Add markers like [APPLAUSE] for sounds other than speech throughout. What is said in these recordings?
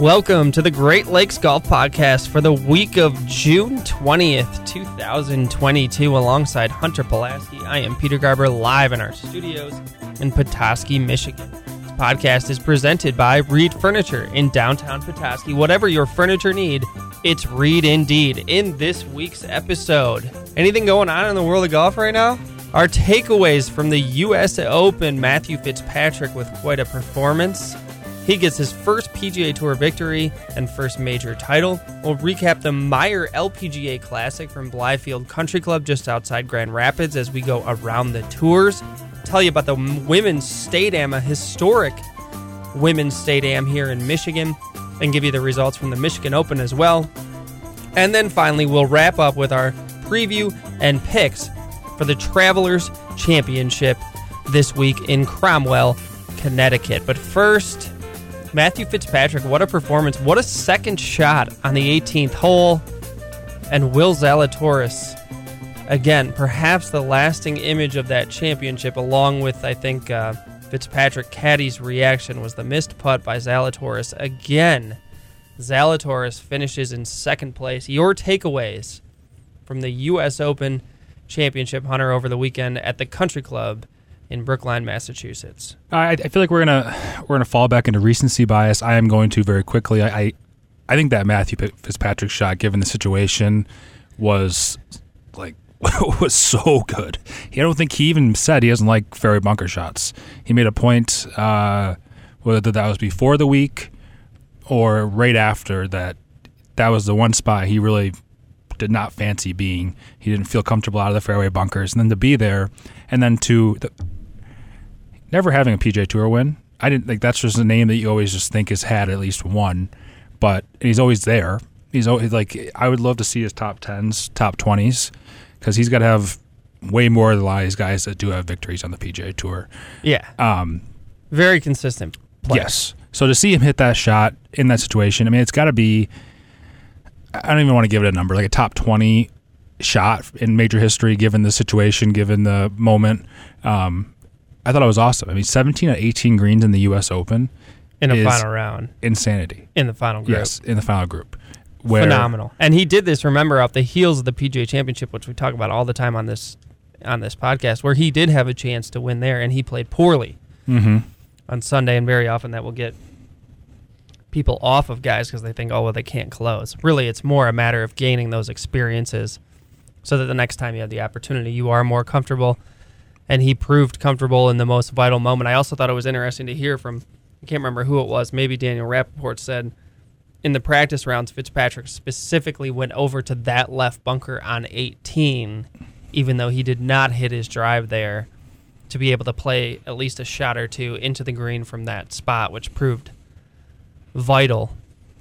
Welcome to the Great Lakes Golf Podcast for the week of June 20th, 2022, alongside Hunter Pulaski. I am Peter Garber, live in our studios in Petoskey, Michigan. This podcast is presented by Reed Furniture in downtown Petoskey. Whatever your furniture need, it's Reed indeed. In this week's episode, anything going on in the world of golf right now? Our takeaways from the U.S. Open, Matthew Fitzpatrick with quite a performance. He gets his first PGA Tour victory and first major title. We'll recap the Meijer LPGA Classic from Blythefield Country Club just outside Grand Rapids as we go around the tours. Tell you about the Women's State Am, a historic Women's State Am here in Michigan, and give you the results from the Michigan Open as well. And then finally, we'll wrap up with our preview and picks for the Travelers Championship this week in Cromwell, Connecticut. But first, Matthew Fitzpatrick, what a performance. What a second shot on the 18th hole. And Will Zalatoris, again, perhaps the lasting image of that championship, along with, I think, uh, Fitzpatrick Caddy's reaction, was the missed putt by Zalatoris. Again, Zalatoris finishes in second place. Your takeaways from the U.S. Open Championship Hunter over the weekend at the Country Club in Brookline, Massachusetts. I, I feel like we're gonna we're gonna fall back into recency bias. I am going to very quickly. I I, I think that Matthew Fitzpatrick shot, given the situation, was like [LAUGHS] was so good. I don't think he even said he doesn't like fairway bunker shots. He made a point, uh, whether that was before the week or right after that. That was the one spot he really did not fancy being. He didn't feel comfortable out of the fairway bunkers, and then to be there, and then to the, never having a PGA Tour win. I didn't like that's just a name that you always just think has had at least one, but he's always there. He's always like I would love to see his top tens, top twenties, because he's got to have way more than a lot of these guys that do have victories on the PGA Tour. Yeah, Um, very consistent. player. Yes. So to see him hit that shot in that situation, I mean, it's got to be. I don't even want to give it a number, like a top twenty shot in major history, given the situation, given the moment. Um, I thought it was awesome. I mean, seventeen out of eighteen greens in the U.S. Open, in the final round, insanity. in the final group. Yes, in the final group, where phenomenal. And he did this, remember, off the heels of the PGA Championship, which we talk about all the time on this on this podcast, where he did have a chance to win there, and he played poorly hmm on Sunday, and very often that will get people off of guys because they think, oh, well, they can't close. Really, it's more a matter of gaining those experiences so that the next time you have the opportunity, you are more comfortable. And he proved comfortable in the most vital moment. I also thought it was interesting to hear from, I can't remember who it was, maybe Daniel Rapaport said, in the practice rounds, Fitzpatrick specifically went over to that left bunker on 18, even though he did not hit his drive there, to be able to play at least a shot or two into the green from that spot, which proved vital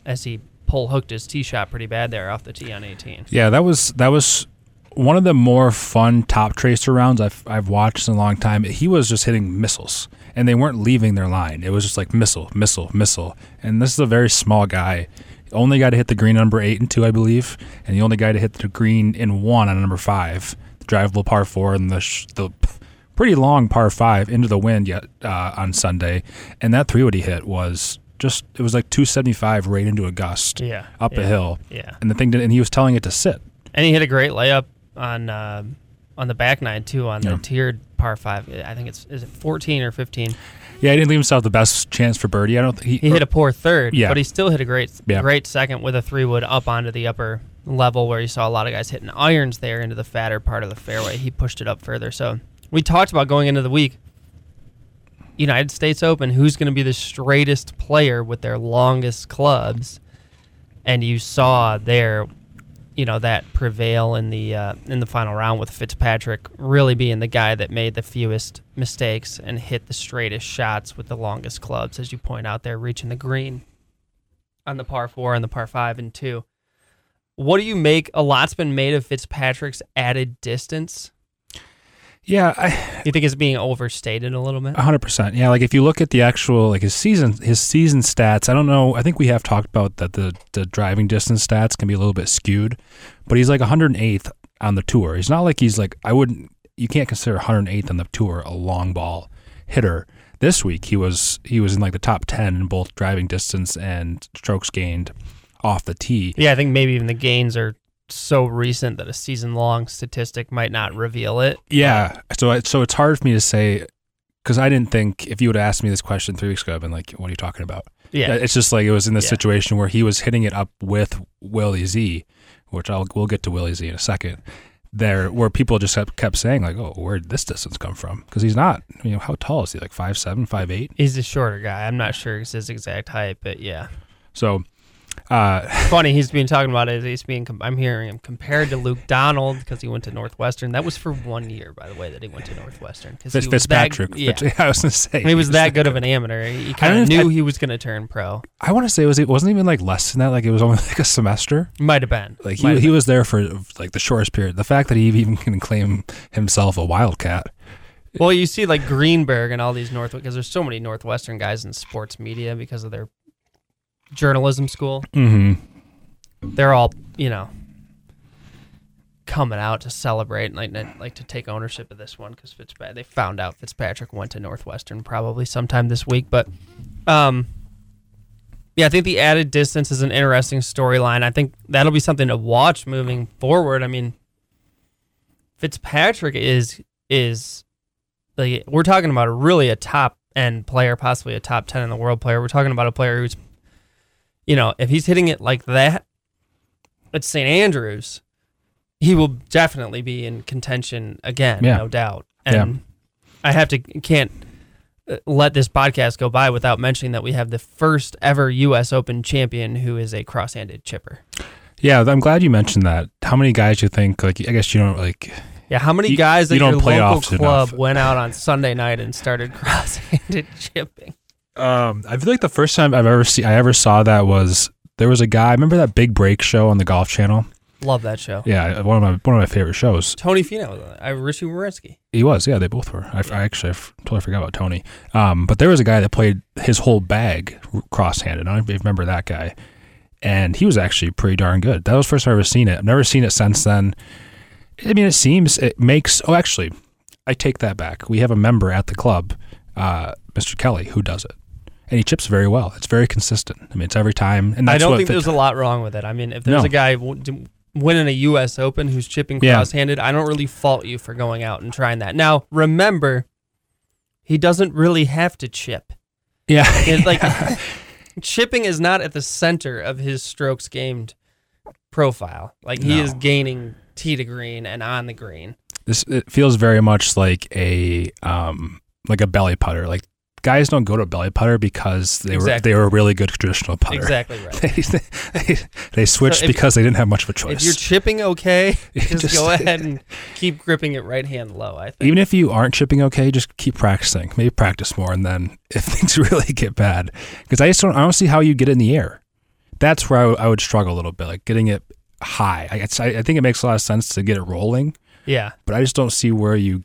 as he pull hooked his tee shot pretty bad there off the tee on 18. Yeah, that was that was one of the more fun top tracer rounds I've I've watched in a long time. He was just hitting missiles, and they weren't leaving their line. It was just like missile, missile, missile. And this is a very small guy. Only guy to hit the green number eight and two, I believe, and the only guy to hit the green in one on number five, the drivable par four, and the sh- the pretty long par five into the wind yet uh, on Sunday. And that three wood he hit was just it was like two seventy five right into a gust Yeah. up yeah, a hill, Yeah. and the thing did, and he was telling it to sit. And he hit a great layup on uh, on the back nine too on Yeah. the tiered par five. I think it's is it 14 or 15. Yeah, he didn't leave himself the best chance for birdie. I don't think He hit a poor third, Yeah. but he still hit a great Yeah. great second with a three wood up onto the upper level where you saw a lot of guys hitting irons there into the fatter part of the fairway. He pushed it up further. So we talked about going into the week. United States Open, who's going to be the straightest player with their longest clubs? And you saw there, you know, that prevail in the uh, in the final round with Fitzpatrick really being the guy that made the fewest mistakes and hit the straightest shots with the longest clubs, as you point out there, reaching the green on the par four and the par five and two. What do you make? A lot's been made of Fitzpatrick's added distance. Yeah, I You think it's being overstated a little bit? hundred percent. Yeah, like if you look at the actual like his season his season stats, I don't know. I think we have talked about that the the driving distance stats can be a little bit skewed, but he's like 108th on the tour. He's not like he's like I wouldn't. You can't consider 108th on the tour a long ball hitter. This week he was he was in like the top ten in both driving distance and strokes gained off the tee. Yeah, I think maybe even the gains are so recent that a season long statistic might not reveal it. Yeah, so I- so it's hard for me to say because I didn't think if you would have asked me this question three weeks ago, I've been like, "What are you talking about?" Yeah. It's just like it was in this Yeah. situation where he was hitting it up with Willie Z, which I'll we'll get to Willie Z in a second. There, where people just kept, kept saying like, "Oh, where'd this distance come from?" Because he's not. You know, how tall is he? Like five seven, five eight. He's a shorter guy. I'm not sure it's his exact height, but yeah. So, uh, [LAUGHS] Funny, he's being talking about it. He's being. I'm hearing him compared to Luke Donald because he went to Northwestern. That was for one year, by the way, that he went to Northwestern. Because Fitz, Fitzpatrick. yeah, Fitz- [LAUGHS] I was gonna say he was that good of an amateur. He kind of knew I- he was going to turn pro. I want to say it was it wasn't even like less than that. Like it was only [LAUGHS] like a semester. Might have been. Like he he been. was there for like the shortest period. The fact that he even can claim himself a wildcat. Well, you see, like Greenberg and all these North because there's so many Northwestern guys in sports media because of their journalism school. Mm-hmm. They're all you know coming out to celebrate and like like to take ownership of this one because Fitzpatrick. They found out Fitzpatrick went to Northwestern probably sometime this week, but um. Yeah, I think the added distance is an interesting storyline. I think that'll be something to watch moving forward. I mean, Fitzpatrick is is like we're talking about a really a top end player, possibly a top ten in the world player. We're talking about a player who's, you know, if he's hitting it like that at St. Andrews, he will definitely be in contention again, Yeah. no doubt. And I have to can't uh, let this podcast go by without mentioning that we have the first ever U.S. Open champion who is a cross-handed chipper. Yeah, I'm glad you mentioned that. How many guys you think? Like, I guess you don't like. Yeah, how many You- guys you at your don't play local club enough. went out on Sunday night and started [LAUGHS] cross-handed chipping? Um, I feel like the first time I've ever see I ever saw that was there was a guy. Remember that Big Break show on the Golf Channel? Love that show. Yeah, one of my one of my favorite shows. Tony Finau was on it. I Richie Moreski. He was, yeah, they both were. I, I actually I f- totally forgot about Tony. Um, but there was a guy that played his whole bag cross-handed. I don't know if you remember that guy, and he was actually pretty darn good. That was the first time I've ever seen it. I've never seen it since then. I mean, it seems it makes. Oh, actually, I take that back. We have a member at the club, uh, Mr. Kelly, who does it, and he chips very well. It's very consistent. I mean, it's every time, and I don't think there's a lot wrong with it. I mean, if there's No. a guy winning a U.S. Open who's chipping Yeah. cross-handed, I don't really fault you for going out and trying that. Now, remember, he doesn't really have to chip. yeah, [LAUGHS] It's like [LAUGHS] chipping is not at the center of his strokes gained profile. Like he No. is gaining tee to green and on the green. this it feels very much like a um like a belly putter. Like guys don't go to belly putter because they Exactly. were they were a really good traditional putter. Exactly right. [LAUGHS] They, they, they switched if- because they didn't have much of a choice. If you're chipping okay, [LAUGHS] [LAUGHS] just, Just- go ahead and keep gripping it right hand low. I think. Even if you aren't chipping okay, just keep practicing. Maybe practice more, and then if things really get bad, because I just don't I don't see how you get in the air. That's where I, would- would struggle a little bit, like getting it high. I, I, I think it makes a lot of sense to get it rolling, yeah. but I just don't see where you.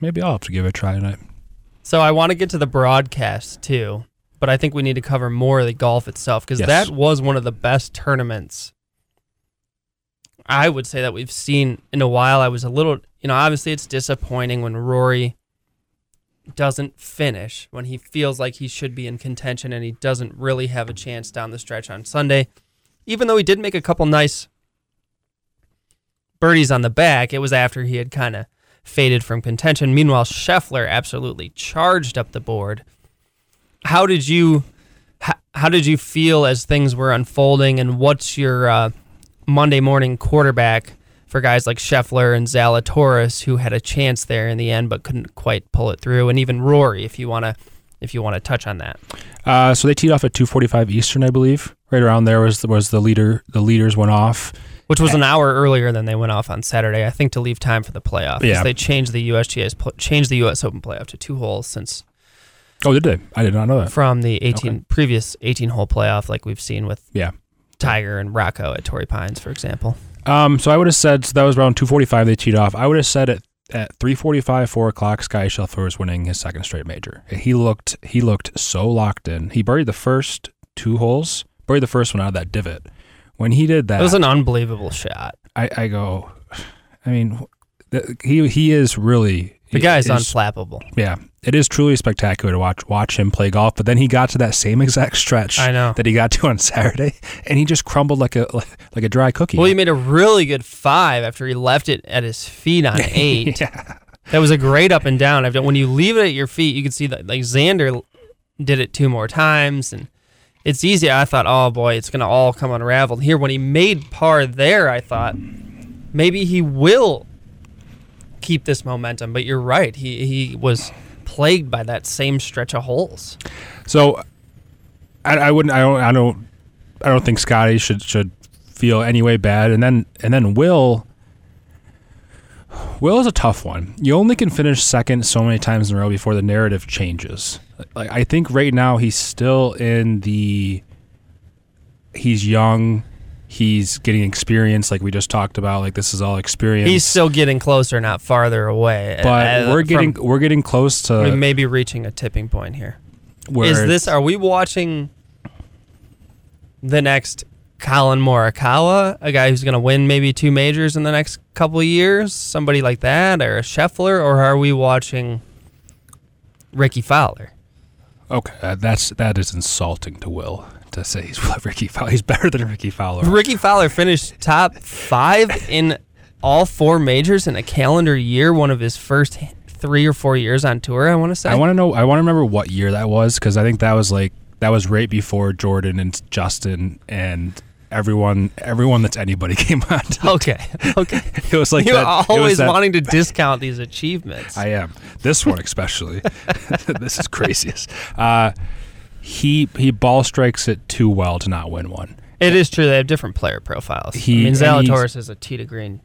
Maybe I'll have to give it a try tonight. So I want to get to the broadcast too, but I think we need to cover more of the golf itself because Yes. that was one of the best tournaments. I would say that we've seen in a while. I was a little, you know, obviously it's disappointing when Rory doesn't finish when he feels like he should be in contention and he doesn't really have a chance down the stretch on Sunday. Even though he did make a couple nice birdies on the back, it was after he had kind of faded from contention. Meanwhile, Scheffler absolutely charged up the board. How did you how, how did you feel as things were unfolding and what's your uh, Monday morning quarterback for guys like Scheffler and Zalatoris who had a chance there in the end but couldn't quite pull it through and even Rory if you want to if you want to touch on that. Uh, so they teed off at 2:45 Eastern, I believe. Right around there was the, was the leader. The leaders went off. Which was an hour earlier than they went off on Saturday, I think, to leave time for the playoff. Yeah. they changed the USGA's changed the US Open playoff to two holes since Oh, did they? I did not know that. from the 18 Okay. previous 18 hole playoff like we've seen with Yeah. Tiger and Rocco at Torrey Pines for example. Um, so I would have said so that was around 2:45. They teed off. I would have said at at 3:45, 4 o'clock. Sky Scheffler was winning his second straight major. He looked he looked so locked in. He buried the first two holes. Buried the first one out of that divot. When he did that, It was an unbelievable shot. I, I go. I mean, th- he he is really The It guy's is- unflappable. Yeah, it is truly spectacular to watch watch him play golf. But then he got to that same exact stretch I know. that he got to on Saturday, [LAUGHS] and he just crumbled like a like a dry cookie. Well, he made a really good five after he left it at his feet on [LAUGHS] eight. yeah, That was a great up and down. I've- When you leave it at your feet, you can see that like Xander did it two more times, and it's easy. I thought, oh boy, it's gonna all come unraveled here. When he made par there, I thought maybe he will keep this momentum. But you're right. He he was plagued by that same stretch of holes. So I, I wouldn't. I don't. I don't. I don't think Scottie should should feel any way bad. And then and then Will. Will is a tough one. You only can finish second so many times in a row before the narrative changes. Like I think right now he's still in the. He's young. He's getting experience, like we just talked about. Like this is all experience. He's still getting closer, not farther away. but Uh, we're from- getting we're getting close to we may be reaching a tipping point here. where Is this? Are we watching the next Collin Morikawa, a guy who's going to win maybe two majors in the next couple of years, somebody like that, or a Scheffler, or are we watching Rickie Fowler? Okay, uh, that's that is insulting to Will to say he's [LAUGHS] Rickie Fowler. He's better than Rickie Fowler. Rickie Fowler finished top five in all four majors in a calendar year, one of his first three or four years on tour. I want to say. I want to know. I want to remember what year that was because I think that was like that was right before Jordan and Justin and everyone everyone that's anybody [LAUGHS] came on. To, okay, okay. [LAUGHS] it was like You're that, always that- wanting to [LAUGHS] discount these achievements. I am this one especially. this is craziest. Uh, he he ball strikes it too well to not win one. It is true they have different player profiles. He- I mean, Zalatoris is a tee to green.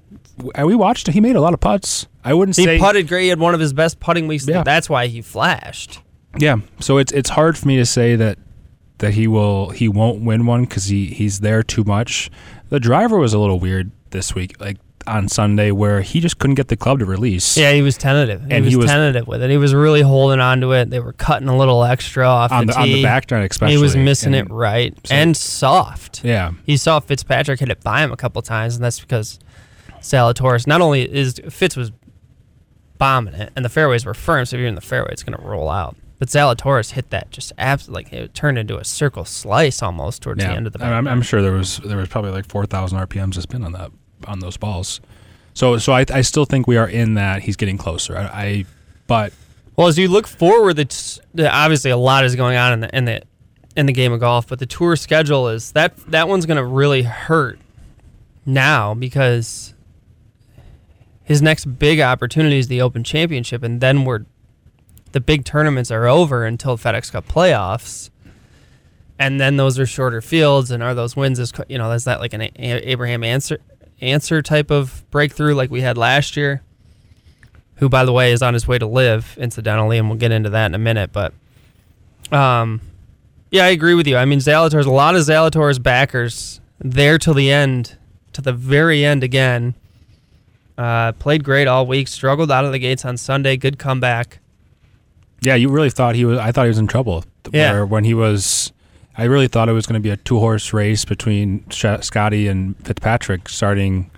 And we watched. He made a lot of putts. I wouldn't He say he putted great. He had one of his best putting weeks. Yeah. That's why he flashed. Yeah, so it's it's hard for me to say that that he will he won't win one because he he's there too much. The driver was a little weird this week, like on Sunday, where he just couldn't get the club to release. Yeah, he was tentative. He And was he was- tentative with it. He was really holding on to it. They were cutting a little extra off on the the on the back nine especially. He was missing And- it right so- and soft. Yeah, He saw Fitzpatrick hit it by him a couple times, and that's because Zalatoris not only is Fitz was bombing it, and the fairways were firm, so if you're in the fairway, it's going to roll out. But Zalatoris hit that just absolutely like it turned into a circle slice almost towards yeah. the end of the. I'm, I'm sure there was there was probably like four thousand RPMs to spin on that on those balls. So so I I still think we are in that. He's getting closer. I, I but Well, as you look forward, it's obviously a lot is going on in the in the in the game of golf, but the tour schedule is that that one's going to really hurt now because his next big opportunity is the Open Championship, and then we're the big tournaments are over until FedEx Cup playoffs, and then those are shorter fields, and are those wins is you know is that like an Abraham Ancer Ancer type of breakthrough like we had last year? who by the way is on his way to LIV incidentally and we'll get into that in a minute but um yeah i agree with you. I mean Zalatoris's a lot of Zalatoris's backers there till the end to the very end again. Uh played great all week struggled out of the gates on sunday good comeback yeah, you really thought he was. I thought he was in trouble. Yeah. Where when he was, I really thought it was going to be a two horse race between Sh- Scottie and Fitzpatrick starting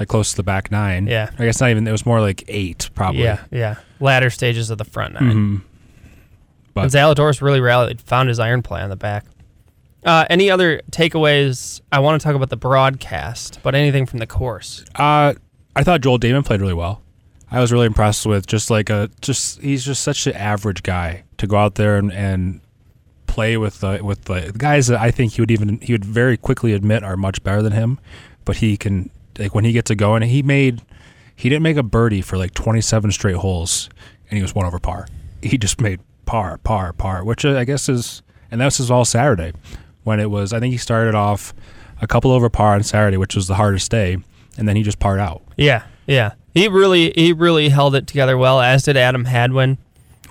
like close to the back nine. Yeah. I guess not even. It was more like eight probably. yeah yeah latter stages of the front nine hmm But- and zalatoris really rallied found his iron play on the back uh, any other takeaways? I want to talk about the broadcast, but anything from the course? Uh, I thought Joel Dahmen played really well. I was really impressed with just like a just he's just such an average guy to go out there and, and play with the with the guys that I think he would even he would very quickly admit are much better than him, but he can like when he gets it going. He made he didn't make a birdie for like 27 straight holes, and he was one over par. He just made par, par, par, which uh, I guess is and that was all Saturday when it was. I think he started off a couple over par on Saturday, which was the hardest day, and then he just parred out. Yeah, yeah. He really he really held it together well, as did Adam Hadwin.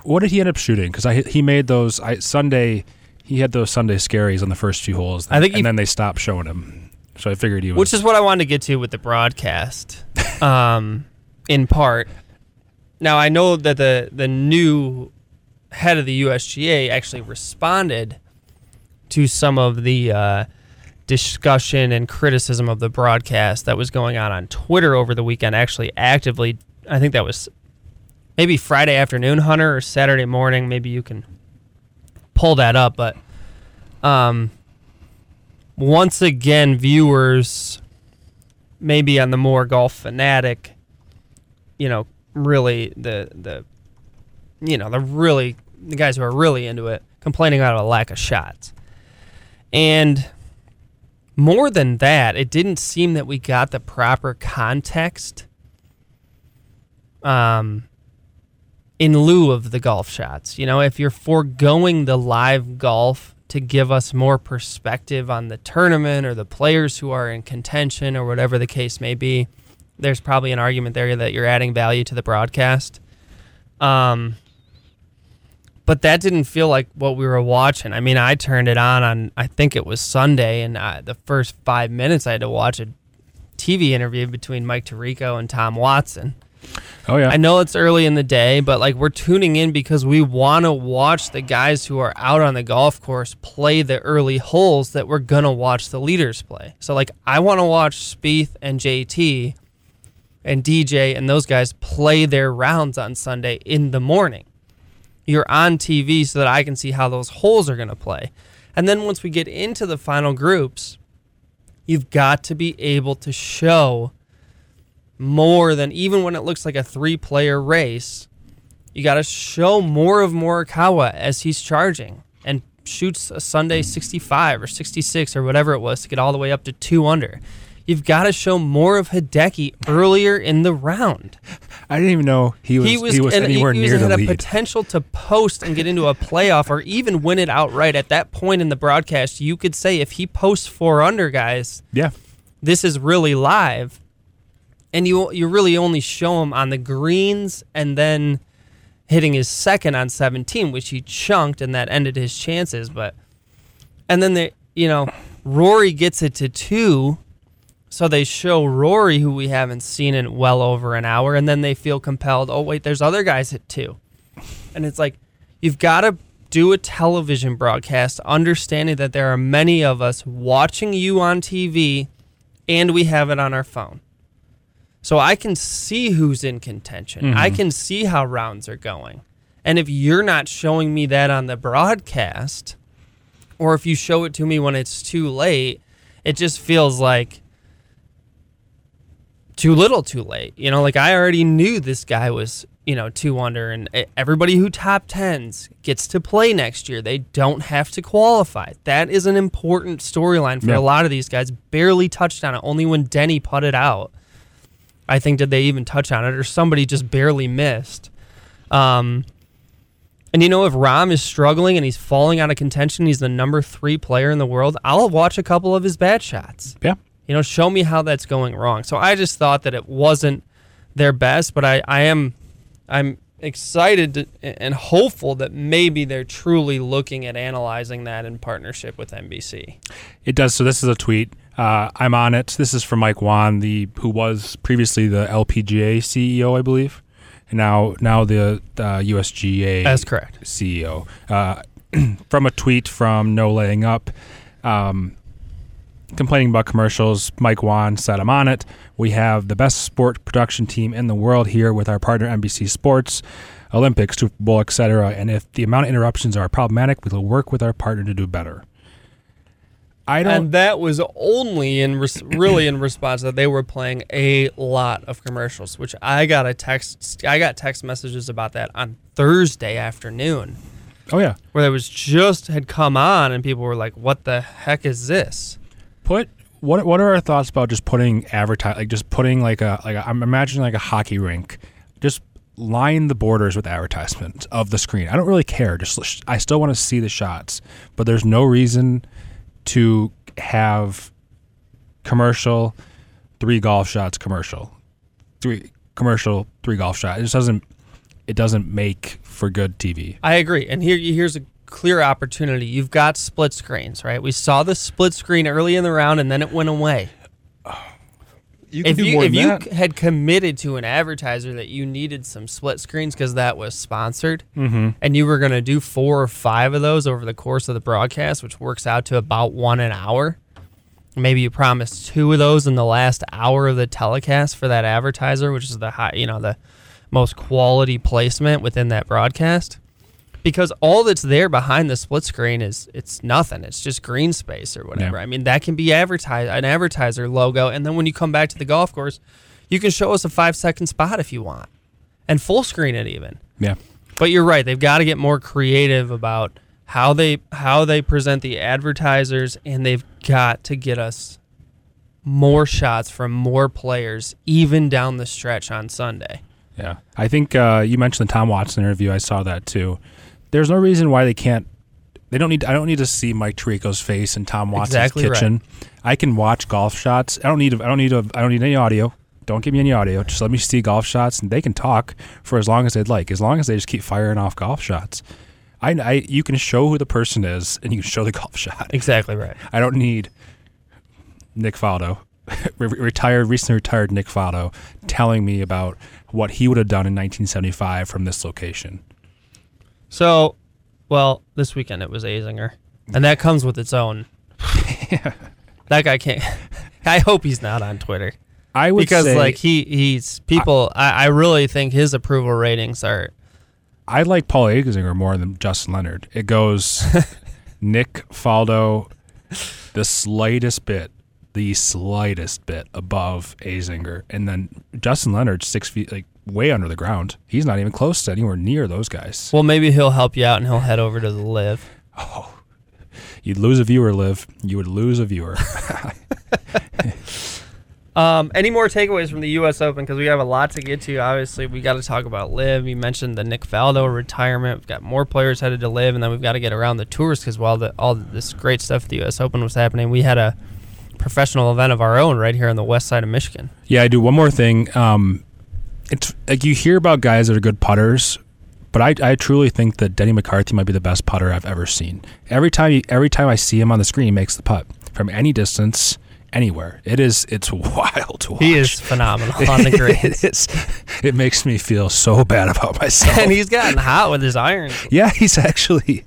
What did he end up shooting? Because I he made those I, Sunday. He had those Sunday scaries on the first few holes. I think he- and then they stopped showing him. So I figured he was. Which is what I wanted to get to with the broadcast, [LAUGHS] um, in part. Now I know that the the new head of the USGA actually responded to some of the uh, discussion and criticism of the broadcast that was going on on Twitter over the weekend. Actually, actively, I think that was maybe Friday afternoon, Hunter, or Saturday morning. Maybe you can pull that up. But um, once again, viewers, maybe on the more golf fanatic, you know, really the the, you know, the really the guys who are really into it, complaining about a lack of shots, and more than that, it didn't seem that we got the proper context. Um, in lieu of the golf shots. You know, if you're foregoing the live golf to give us more perspective on the tournament or the players who are in contention or whatever the case may be, there's probably an argument there that you're adding value to the broadcast. Um, but that didn't feel like what we were watching. I mean, I turned it on on I think it was Sunday, and I, the first five minutes I had to watch a TV interview between Mike Tirico and Tom Watson. Oh yeah. I know it's early in the day, but like we're tuning in because we want to watch the guys who are out on the golf course play the early holes that we're gonna watch the leaders play. So like I want to watch Spieth and JT and DJ and those guys play their rounds on Sunday in the morning. You're on TV so that I can see how those holes are gonna play. And then once we get into the final groups, you've got to be able to show more than even when it looks like a three player race. You got to show more of Morikawa as he's charging and shoots a Sunday 65 or 66 or whatever it was to get all the way up to two under. You've got to show more of Hideki earlier in the round. I didn't even know he was he was, he was and anywhere he, near he the had lead. a potential to post and get into a playoff or even win it outright. At that point in the broadcast, you could say if he posts four under, guys, yeah. this is really live and you you really only show him on the greens and then hitting his second on 17 which he chunked and that ended his chances but and then they you know Rory gets it to 2 so they show Rory who we haven't seen in well over an hour and then they feel compelled oh wait there's other guys at 2 and it's like you've got to do a television broadcast understanding that there are many of us watching you on TV and we have it on our phone so I can see who's in contention. Mm-hmm. I can see how rounds are going. And if you're not showing me that on the broadcast, or if you show it to me when it's too late, it just feels like too little too late. You know, like I already knew this guy was, you know, two under, and everybody who top tens gets to play next year. They don't have to qualify. That is an important storyline for Yeah. a lot of these guys. Barely touched on it, only when Denny putted out. I think did they even touch on it or somebody just barely missed. Um, and you know if Rahm is struggling and he's falling out of contention, he's the number three player in the world. I'll watch a couple of his bad shots. Yeah. You know, show me how that's going wrong. So I just thought that it wasn't their best, but I, I am I'm excited to, and hopeful that maybe they're truly looking at analyzing that in partnership with NBC. It does. So this is a tweet. Uh, I'm on it. This is from Mike Whan, the who was previously the LPGA CEO, I believe, and now now the uh, USGA That's correct. CEO. Uh, [CLEARS THROAT] from a tweet from No Laying Up, um, complaining about commercials. Mike Whan said, "I'm on it. We have the best sport production team in the world here with our partner NBC Sports." Olympics, Super Bowl, etc. And if the amount of interruptions are problematic, we will work with our partner to do better. I don't. And that was only in res- [CLEARS THROAT] really in response that they were playing a lot of commercials, which I got a text. I got text messages about that on Thursday afternoon, oh yeah, where there was just had come on, and people were like, "What the heck is this?" Put what what are our thoughts about just putting advertise like just putting like a like I'm imagining like a hockey rink, just line the borders with advertisements of the screen. I don't really care. Just I still want to see the shots, but there's no reason to have commercial three golf shots commercial three commercial three golf shot. It just doesn't it doesn't make for good TV. I agree. And here, here's a clear opportunity. You've got split screens, right? We saw the split screen early in the round, and then it went away. You if you if you had committed to an advertiser that you needed some split screens because that was sponsored, mm-hmm. and you were going to do four or five of those over the course of the broadcast, which works out to about one an hour. Maybe you promised two of those in the last hour of the telecast for that advertiser, which is the high, you know, the most quality placement within that broadcast because all that's there behind the split screen is it's nothing. It's just green space or whatever. Yeah. I mean, that can be advertise an advertiser logo, and then when you come back to the golf course, you can show us a five second spot if you want, and full screen it even. Yeah. But you're right; they've got to get more creative about how they how they present the advertisers, and they've got to get us more shots from more players, even down the stretch on Sunday. Yeah, I think uh, you mentioned the Tom Watson interview. I saw that too. There's no reason why they can't. They don't need. I don't need to see Mike Tirico's face in Tom Watson's Exactly right. kitchen. I can watch golf shots. I don't need. I don't need. A, I don't need any audio. Don't give me any audio. Just let me see golf shots, and they can talk for as long as they'd like. As long as they just keep firing off golf shots. I, I you can show who the person is, and you can show the [LAUGHS] golf shot. Exactly right. I don't need Nick Faldo, [LAUGHS] retired, recently retired Nick Faldo, telling me about what he would have done in 1975 from this location. So, well, this weekend it was Azinger, and that comes with its own. [LAUGHS] That guy can't. [LAUGHS] I hope he's not on Twitter I would because, say, like, he he's people. I, I really think his approval ratings are. I like Paul Azinger more than Justin Leonard. It goes [LAUGHS] Nick Faldo, the slightest bit, the slightest bit above Azinger, and then Justin Leonard six feet, like way under the ground. He's not even close to anywhere near those guys. Well, maybe he'll help you out and he'll head over to the LIV. Oh, you'd lose a viewer, Liv. You would lose a viewer. [LAUGHS] Um, any more takeaways from the U.S. Open? Because we have a lot to get to. Obviously, we got to talk about LIV. You mentioned the Nick Faldo retirement. We've got more players headed to LIV, and then we've got to get around the tours because while the, all this great stuff at the U.S. Open was happening, we had a professional event of our own right here on the west side of Michigan. Yeah, I do. One more thing. Um, it's like you hear about guys that are good putters, but I, I truly think that Denny McCarthy might be the best putter I've ever seen. Every time he, every time I see him on the screen, he makes the putt from any distance, anywhere. It is it's [LAUGHS] wild to watch. He is phenomenal on the [LAUGHS] greens. It's, it makes me feel so bad about myself. and he's gotten hot with his irons. yeah, [LAUGHS] he's actually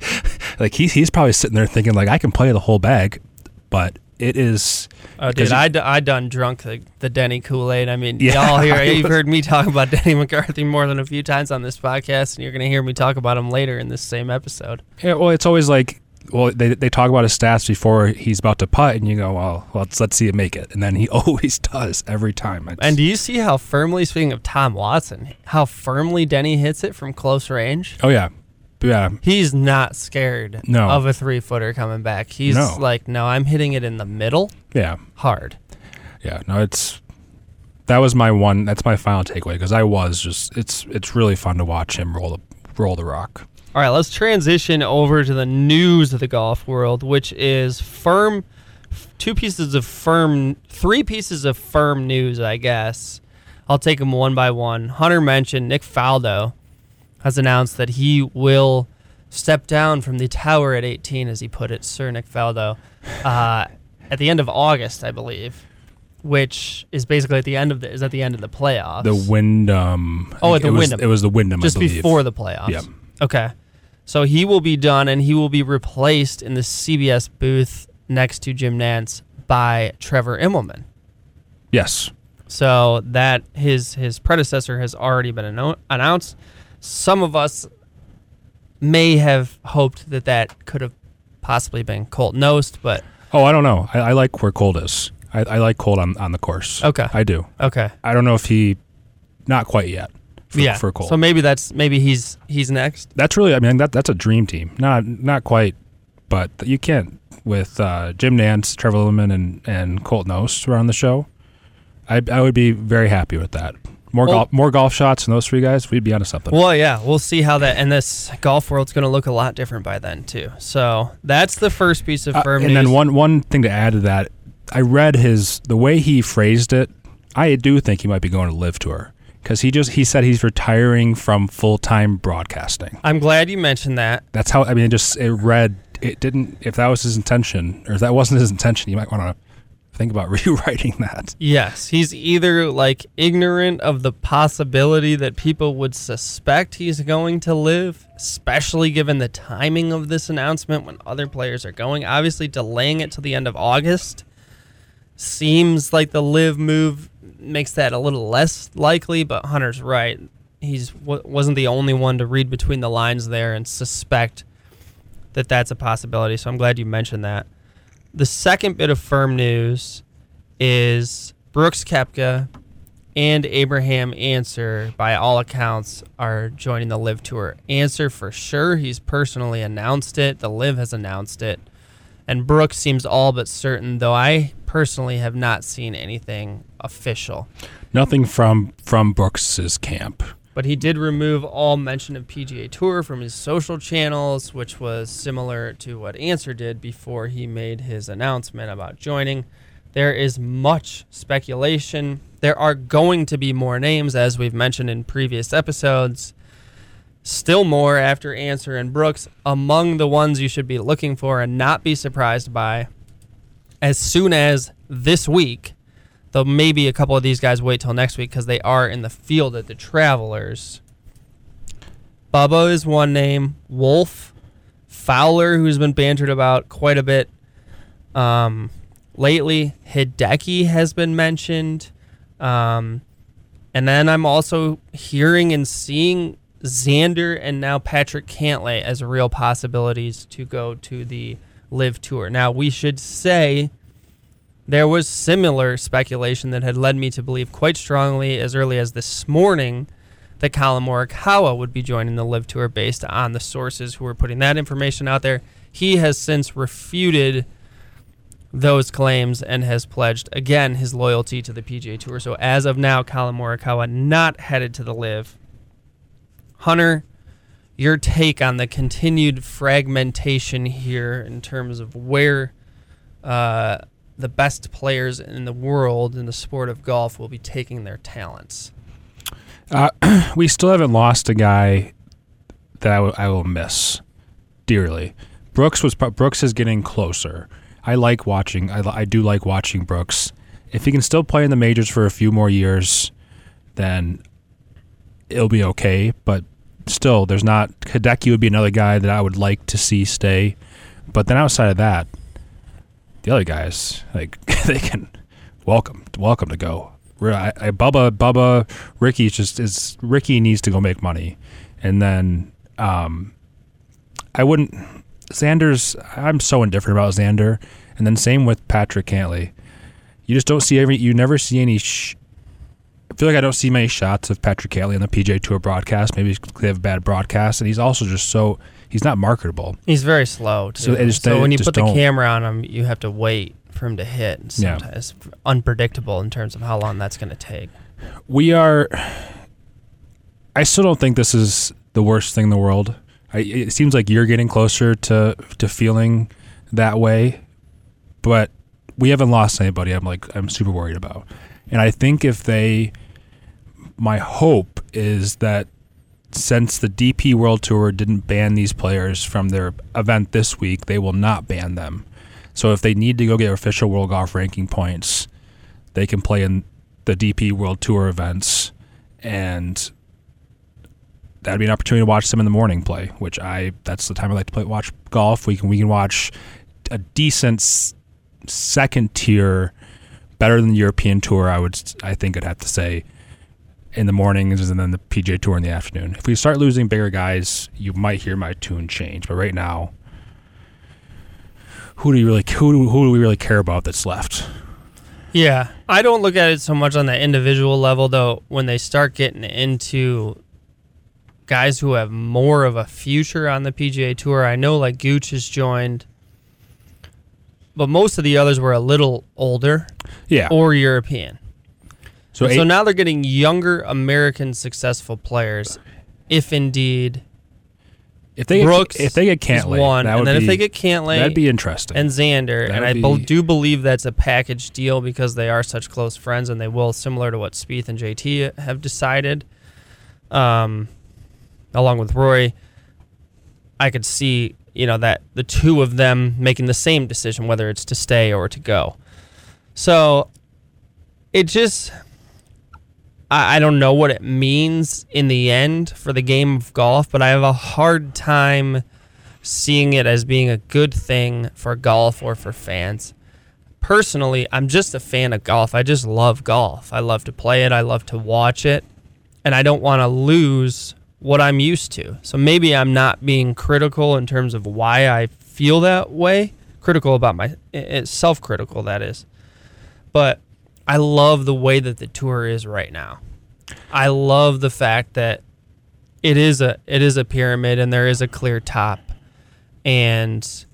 like he's he's probably sitting there thinking like I can play the whole bag, but it is Oh, dude, you- I, d- I done drunk the, the Denny Kool Aid. I mean, Yeah. y'all here, [LAUGHS] you've heard me talk about [LAUGHS] Denny McCarthy more than a few times on this podcast, and you're going to hear me talk about him later in this same episode. Yeah, well, it's always like, well, they, they talk about his stats before he's about to putt, and you go, well, let's let's see him make it, and then he [LAUGHS] always does every time. It's, And do you see how firmly, speaking of Tom Watson, how firmly Denny hits it from close range? oh yeah, yeah, He's not scared No. of a three footer coming back. He's No. like, no, I'm hitting it in the middle yeah, hard. yeah. No, it's that was my one. That's my final takeaway because I was just it's it's really fun to watch him roll the roll the rock. All right, let's transition over to the news of the golf world, which is firm. Two pieces of firm, three pieces of firm news, I guess. I'll take them one by one. Hunter mentioned Nick Faldo has announced that he will step down from the tower at 18, as he put it, Sir Nick Faldo, uh, [LAUGHS] at the end of August, I believe, which is basically at the end of the is at the end of the playoffs. The Wyndham. Oh, at the it was, Wyndham. It was the Wyndham. just I believe. before the playoffs. Yep. Okay. So he will be done and he will be replaced in the CBS booth next to Jim Nantz by Trevor Immelman. Yes. So that his his predecessor has already been anno- announced. Some of us may have hoped that that could have possibly been Colt Knost, but Oh, I don't know. I, I like where Colt is. I, I like Colt on on the course. Okay. I do. okay. I don't know if he, not quite yet. For, yeah. For Colt. So maybe that's maybe he's he's next. that's really I mean that that's a dream team. Not not quite, but you can't with uh, Jim Nantz, Trevor Immelman, and and Colt Knost around the show. I I would be very happy with that. More Well- golf more golf shots than those three guys. We'd be onto something. Well, yeah, we'll see how that and this golf world's going to look a lot different by then too. So that's the first piece of Uh, firm and news. then one one thing to add to that, I read his the way he phrased it. I do think he might be going to LIV tour because he just he said he's retiring from full time broadcasting. I'm glad you mentioned that. That's how I mean. It just it read. It didn't. If that was his intention, or if that wasn't his intention, you might want to think about [LAUGHS] rewriting that. Yes, he's either like ignorant of the possibility that people would suspect he's going to LIV, especially given the timing of this announcement when other players are going. Obviously, delaying it to the end of August seems like the LIV move makes that a little less likely, but Hunter's right. He he's wasn't the only one to read between the lines there and suspect that that's a possibility. So I'm glad you mentioned that. The second bit of firm news is Brooks Koepka and Abraham Ancer, by all accounts, are joining the LIV Tour. Ancer for sure, he's personally announced it. The LIV has announced it. And Brooks seems all but certain, though I personally have not seen anything official. Nothing from from Brooks's camp. But he did remove all mention of PGA Tour from his social channels, which was similar to what Ancer did before he made his announcement about joining. There is much speculation. There are going to be more names, as we've mentioned in previous episodes. Still more after Ancer and Brooks. Among the ones you should be looking for and not be surprised by, as soon as this week, though maybe a couple of these guys wait till next week because they are in the field at the Travelers. Bubba is one name. Wolf, Fowler, who's been bantered about quite a bit. Um, lately. Hideki has been mentioned. Um, and then I'm also hearing and seeing Xander and now Patrick Cantlay as real possibilities to go to the LIV tour. Now, we should say there was similar speculation that had led me to believe quite strongly as early as this morning that Collin Morikawa would be joining the LIV tour based on the sources who were putting that information out there. He has since refuted those claims and has pledged again his loyalty to the PGA Tour. So as of now, Collin Morikawa not headed to the LIV. Hunter, your take on the continued fragmentation here in terms of where uh, the best players in the world in the sport of golf will be taking their talents. Uh, [CLEARS THROAT] we still haven't lost a guy that I, w- I will miss dearly. Brooks was Brooks is getting closer. I like watching. I, I do like watching Brooks. If he can still play in the majors for a few more years, then it'll be okay. But still, there's not. Hideki would be another guy that I would like to see stay. But then outside of that, the other guys like [LAUGHS] they can welcome welcome to go. I, I, Bubba Bubba Rickie just is Rickie needs to go make money, and then um, I wouldn't Xander's. I'm so indifferent about Xander, and then same with Patrick Cantlay. You just don't see every. You never see any. Sh- I feel like I don't see many shots of Patrick Cantlay on the PGA Tour broadcast. Maybe they have bad broadcast, and he's also just so he's not marketable. He's very slow. Too. So, just, so when you put the camera on him, you have to wait for him to hit. Sometimes yeah. it's unpredictable in terms of how long that's going to take. We are. I still don't think this is the worst thing in the world. I, it seems like you're getting closer to to feeling that way, but we haven't lost anybody. I'm like I'm super worried about, and I think if they, my hope is that since the DP World Tour didn't ban these players from their event this week, they will not ban them. So if they need to go get official World Golf Ranking points, they can play in the DP World Tour events and that'd be an opportunity to watch them in the morning play, which I that's the time I like to play watch golf. We can we can watch a decent second tier, better than the European Tour. I would I think I'd have to say in the mornings and then the PGA Tour in the afternoon. If we start losing bigger guys, you might hear my tune change. But right now, who do you really who do, who do we really care about that's left? Yeah, I don't look at it so much on the individual level though. When they start getting into guys who have more of a future on the PGA Tour. I know like Gooch has joined, but most of the others were a little older, yeah, or European. So, eight, so now they're getting younger American successful players, if indeed. If they Brooks get, if they get Cantlay, one, and then be, if they get Cantlay, that'd be interesting. And Xander, that'd and I be, do believe that's a package deal because they are such close friends, and they will, similar to what Spieth and JT have decided. Um, along with Rory, I could see you know that the two of them making the same decision whether it's to stay or to go. So it just I, I don't know what it means in the end for the game of golf, but I have a hard time seeing it as being a good thing for golf or for fans. Personally, I'm just a fan of golf. I just love golf. I love to play it. I love to watch it. and I don't want to lose what I'm used to. So maybe I'm not being critical in terms of why I feel that way. Critical about my it's self-critical that is. But I love the way that the tour is right now. I love the fact that it is a it is a pyramid and there is a clear top. And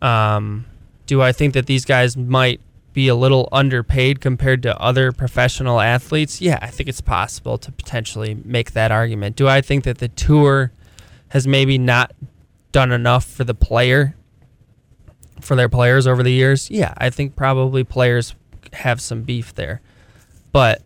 um do I think that these guys might be a little underpaid compared to other professional athletes? Yeah, I think it's possible to potentially make that argument. Do I think that the tour has maybe not done enough for the player for their players over the years? Yeah, I think probably players have some beef there. But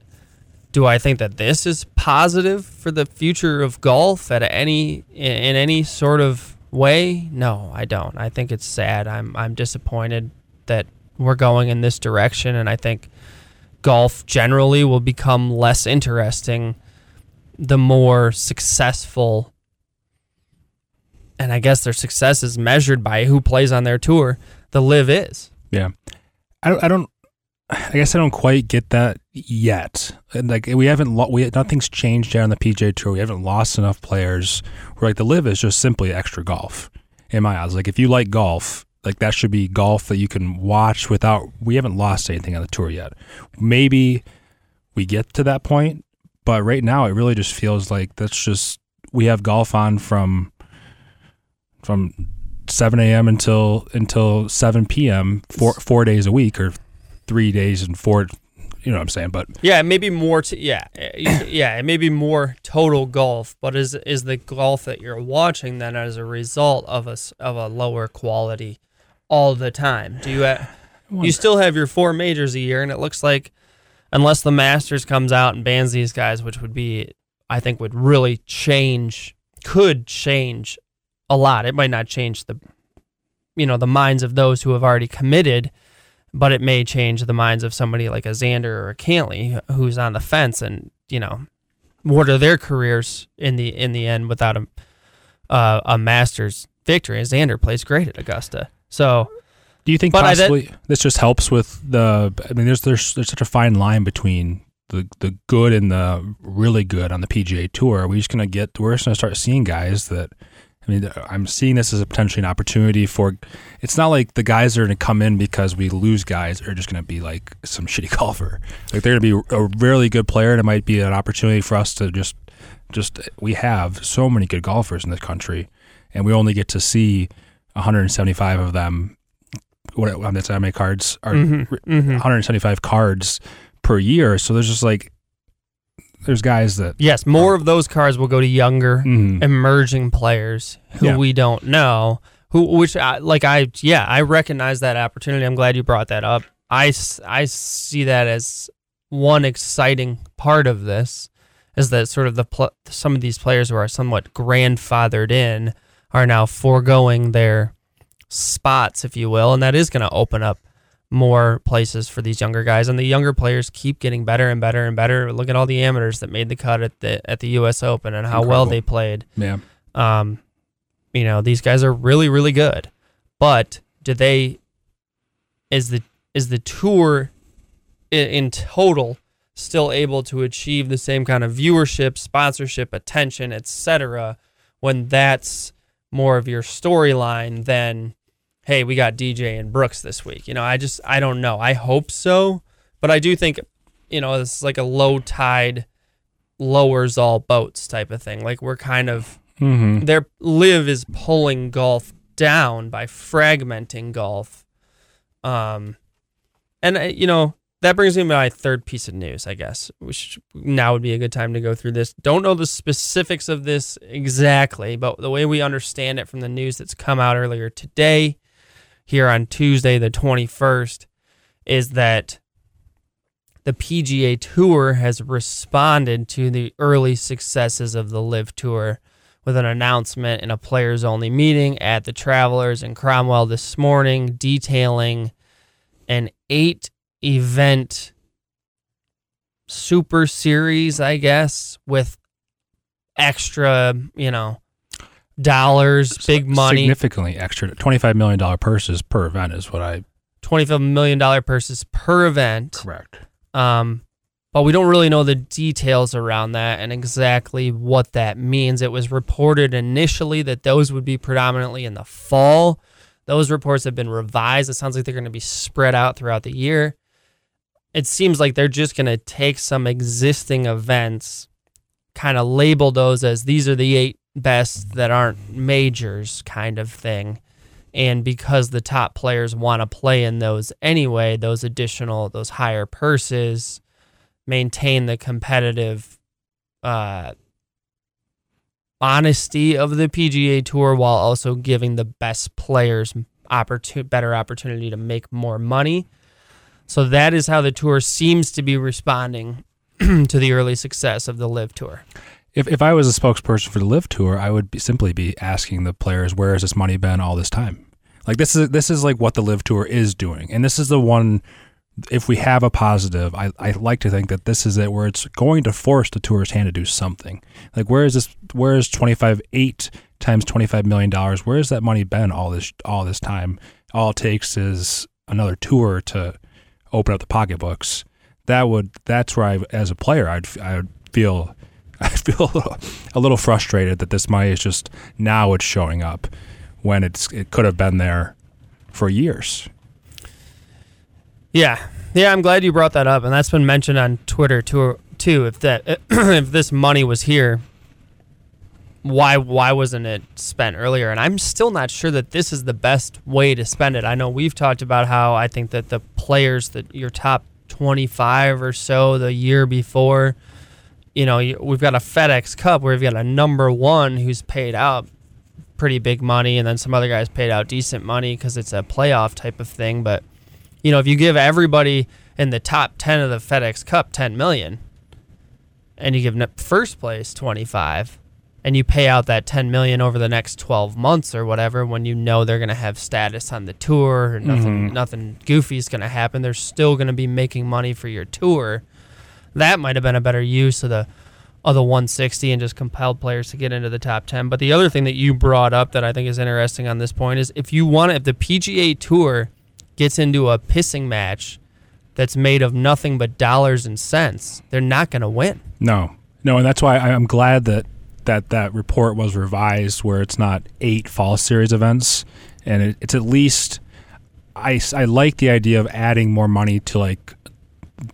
do I think that this is positive for the future of golf at any in any sort of way? No, I don't. I think it's sad. I'm I'm disappointed that we're going in this direction, and I think golf generally will become less interesting the more successful. And I guess their success is measured by who plays on their tour. The LIV is. Yeah, I don't. I don't. I guess I don't quite get that yet. And like we haven't, lo- we nothing's changed yet on the PGA Tour. We haven't lost enough players. Where like the LIV is just simply extra golf. In my eyes, like if you like golf, like that should be golf that you can watch without. We haven't lost anything on the tour yet. Maybe we get to that point, but right now it really just feels like that's just we have golf on from from 7 a.m. until until 7 p.m. four four days a week or three days and four. You know what I'm saying? But Yeah, maybe more. Yeah, [CLEARS THROAT] yeah, it may be more total golf, but is is the golf that you're watching then as a result of a of a lower quality all the time? Do you uh, ha- you still have your four majors a year, and it looks like unless the Masters comes out and bans these guys, which would be I think would really change, could change a lot. It might not change the you know the minds of those who have already committed but it may change the minds of somebody like a Xander or a Cantlay who's on the fence and you know what are their careers in the in the end without a uh, a Masters victory. Xander plays great at Augusta, so Do you think But did- possibly this just helps with the? I mean, there's there's there's such a fine line between the the good and the really good on the PGA Tour. We're we just gonna get? We're just gonna start seeing guys that. I mean, I'm seeing this as a potentially an opportunity for. It's not like the guys are going to come in because we lose guys are just going to be like some [LAUGHS] shitty golfer. Like they're going to be a really good player, and it might be an opportunity for us to just, just we have so many good golfers in this country, and we only get to see 175 of them what um, that's how many cards are Mhm, mhm. 175 cards per year. So there's just like there's guys that yes, more of those cards will go to younger Mhm. emerging players who Yeah. we don't know. Who, which, I, like I, yeah, I recognize that opportunity. I'm glad you brought that up. I, I see that as one exciting part of this is that sort of the pl- some of these players who are somewhat grandfathered in are now foregoing their spots, if you will, and that is going to open up more places for these younger guys. And the younger players keep getting better and better and better. Look at all the amateurs that made the cut at the at the U.S. Open and how well they played. yeah Um, you know, these guys are really, really good. But do they is the is the tour in, in total still able to achieve the same kind of viewership, sponsorship, attention, etc. when that's more of your storyline than hey, we got DJ and Brooks this week. You know, I just I don't know. I hope so, but I do think you know, it's like a low tide lowers all boats type of thing. Like we're kind of mm-hmm. their LIV is pulling golf down by fragmenting golf. Um, and uh, you know that brings me to my third piece of news, I guess, which now would be a good time to go through this. Don't know the specifics of this exactly, but the way we understand it from the news that's come out earlier today, here on Tuesday the twenty first, is that the PGA Tour has responded to the early successes of the LIV Tour with an announcement in a players only meeting at the Travelers in Cromwell this morning detailing an eight event super series, I guess, with extra, you know, dollars, big money, significantly extra. Twenty five million dollar purses per event is what I $25 million purses per event. correct. Um, but we don't really know the details around that and exactly what that means. It was reported initially that those would be predominantly in the fall. Those reports have been revised. It sounds like they're going to be spread out throughout the year. It seems like they're just going to take some existing events, kind of label those as these are the eight best that aren't majors, kind of thing. And because the top players want to play in those anyway, those additional, those higher purses maintain the competitive uh, honesty of the PGA Tour while also giving the best players opportun- better opportunity to make more money. So that is how the tour seems to be responding [CLEARS THROAT] to the early success of the LIV Tour. If, if I was a spokesperson for the LIV Tour, I would be, simply be asking the players, "Where has this money been all this time?" Like this is this is like what the LIV Tour is doing, and this is the one. If we have a positive, I, I like to think that this is it, where it's going to force the tour's hand to do something. Like where is this? Where is twenty five eight times twenty five million dollars? Where has that money been all this all this time? All it takes is another tour to open up the pocketbooks. That would that's where I, as a player, I'd I would feel [LAUGHS] I feel a little, a little frustrated that this money is just now it's showing up when it's it could have been there for years. Yeah, yeah, I'm glad you brought that up, and that's been mentioned on Twitter too. Too, if that [CLEARS THROAT] if this money was here, why why wasn't it spent earlier? And I'm still not sure that this is the best way to spend it. I know we've talked about how I think that the players that your top 25 or so the year before, you know, we've got a FedEx Cup where we've got a number one who's paid out pretty big money, and then some other guys paid out decent money because it's a playoff type of thing. But you know, if you give everybody in the top 10 of the FedEx Cup 10 million, and you give first place 25 and you pay out that 10 million over the next 12 months or whatever when you know they're going to have status on the tour or nothing mm-hmm. nothing goofy is going to happen they're still going to be making money for your tour that might have been a better use of the of the 160 and just compelled players to get into the top 10 but the other thing that you brought up that I think is interesting on this point is if you want if the PGA tour gets into a pissing match that's made of nothing but dollars and cents they're not going to win. No. No and that's why I'm glad that that that report was revised where it's not eight fall series events. And it, it's at least I, I like the idea of adding more money to like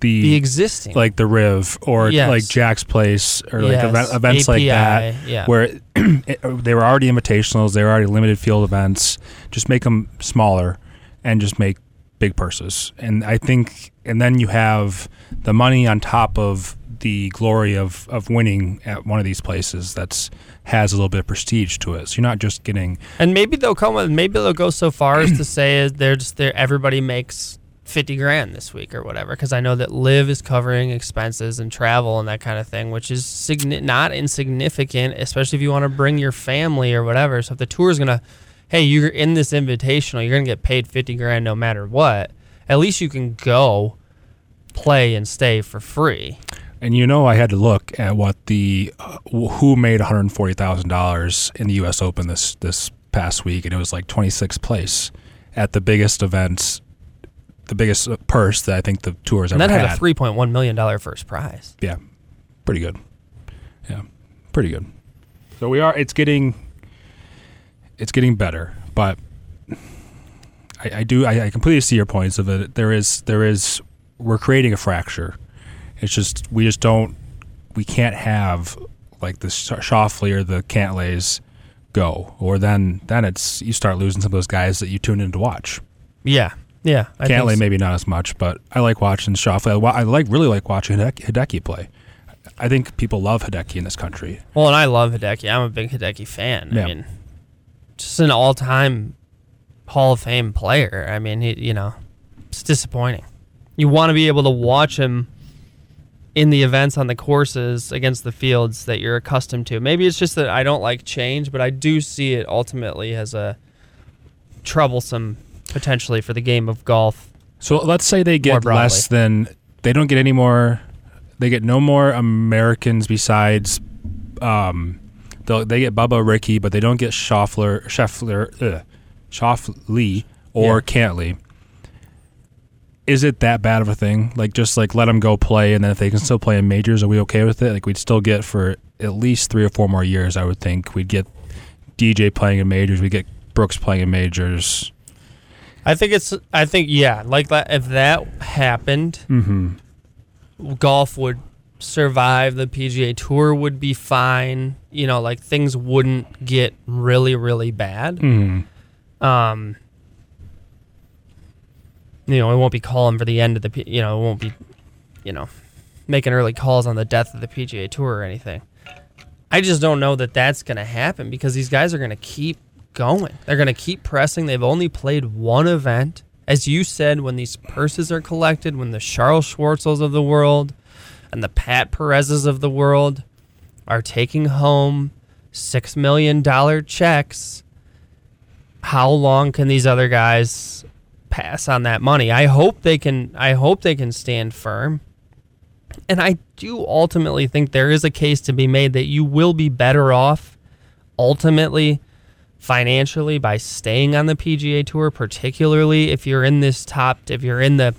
the, the existing like the Riv or yes. like Jack's Place or like event, events API, like that yeah. where [CLEARS THROAT] it, uh, they were already invitationals they were already limited field events just make them smaller and just make big purses and I think and then you have the money on top of the glory of, of winning at one of these places that's has a little bit of prestige to it. So you're not just getting and maybe they'll come with maybe they'll go so far as to say they're just there everybody makes 50 grand this week or whatever because I know that LIV is covering expenses and travel and that kind of thing which is signi- not insignificant especially if you want to bring your family or whatever so if the tour is going to hey you're in this invitational you're going to get paid 50 grand no matter what at least you can go play and stay for free and you know, I had to look at what the uh, who made one hundred forty thousand dollars in the U.S. Open this this past week, and it was like twenty sixth place at the biggest event, the biggest uh, purse that I think the tours and ever that had. had a three point one million dollar first prize. Yeah, pretty good. Yeah, pretty good. So we are. It's getting. It's getting better, but I, I do. I, I completely see your points of it. There is. There is. We're creating a fracture it's just we just don't we can't have like the Schauffele or the Cantlays go, or then then it's you start losing some of those guys that you tune in to watch. Yeah, yeah. I Cantlay so. maybe not as much, but I like watching Schauffele. I, I like really like watching Hideki play. I think people love Hideki in this country. Well, and I love Hideki. I'm a big Hideki fan. Yeah. I mean, just an all-time Hall of Fame player. I mean, he, you know, it's disappointing. You want to be able to watch him in the events on the courses against the fields that you're accustomed to. Maybe it's just that I don't like change, but I do see it ultimately as a troublesome potentially for the game of golf. So let's say they get less than they don't get any more. They get no more Americans besides. Um, they get Bubba Rickie, but they don't get Schauffele, Scheffler, uh, Schauffele or yeah. Cantlay is it that bad of a thing? Like just like let them go play, and then if they can still play in majors, are we okay with it? Like we'd still get for at least three or four more years. I would think we'd get DJ playing in majors. We get Brooks playing in majors. I think it's. I think yeah, like that. If that happened, Mm-hmm. golf would survive. The PGA Tour would be fine. You know, like things wouldn't get really, really bad. Mm-hmm. Um, you know, it won't be calling for the end of the. You know, it won't be, you know, making early calls on the death of the PGA Tour or anything. I just don't know that that's going to happen because these guys are going to keep going. They're going to keep pressing. They've only played one event. As you said, when these purses are collected, when the Charles Schwartzels of the world and the Pat Perez's of the world are taking home $6 million checks, how long can these other guys pass on that money? I hope they can I hope they can stand firm. And I do ultimately think there is a case to be made that you will be better off ultimately financially by staying on the PGA Tour, particularly if you're in this top, if you're in the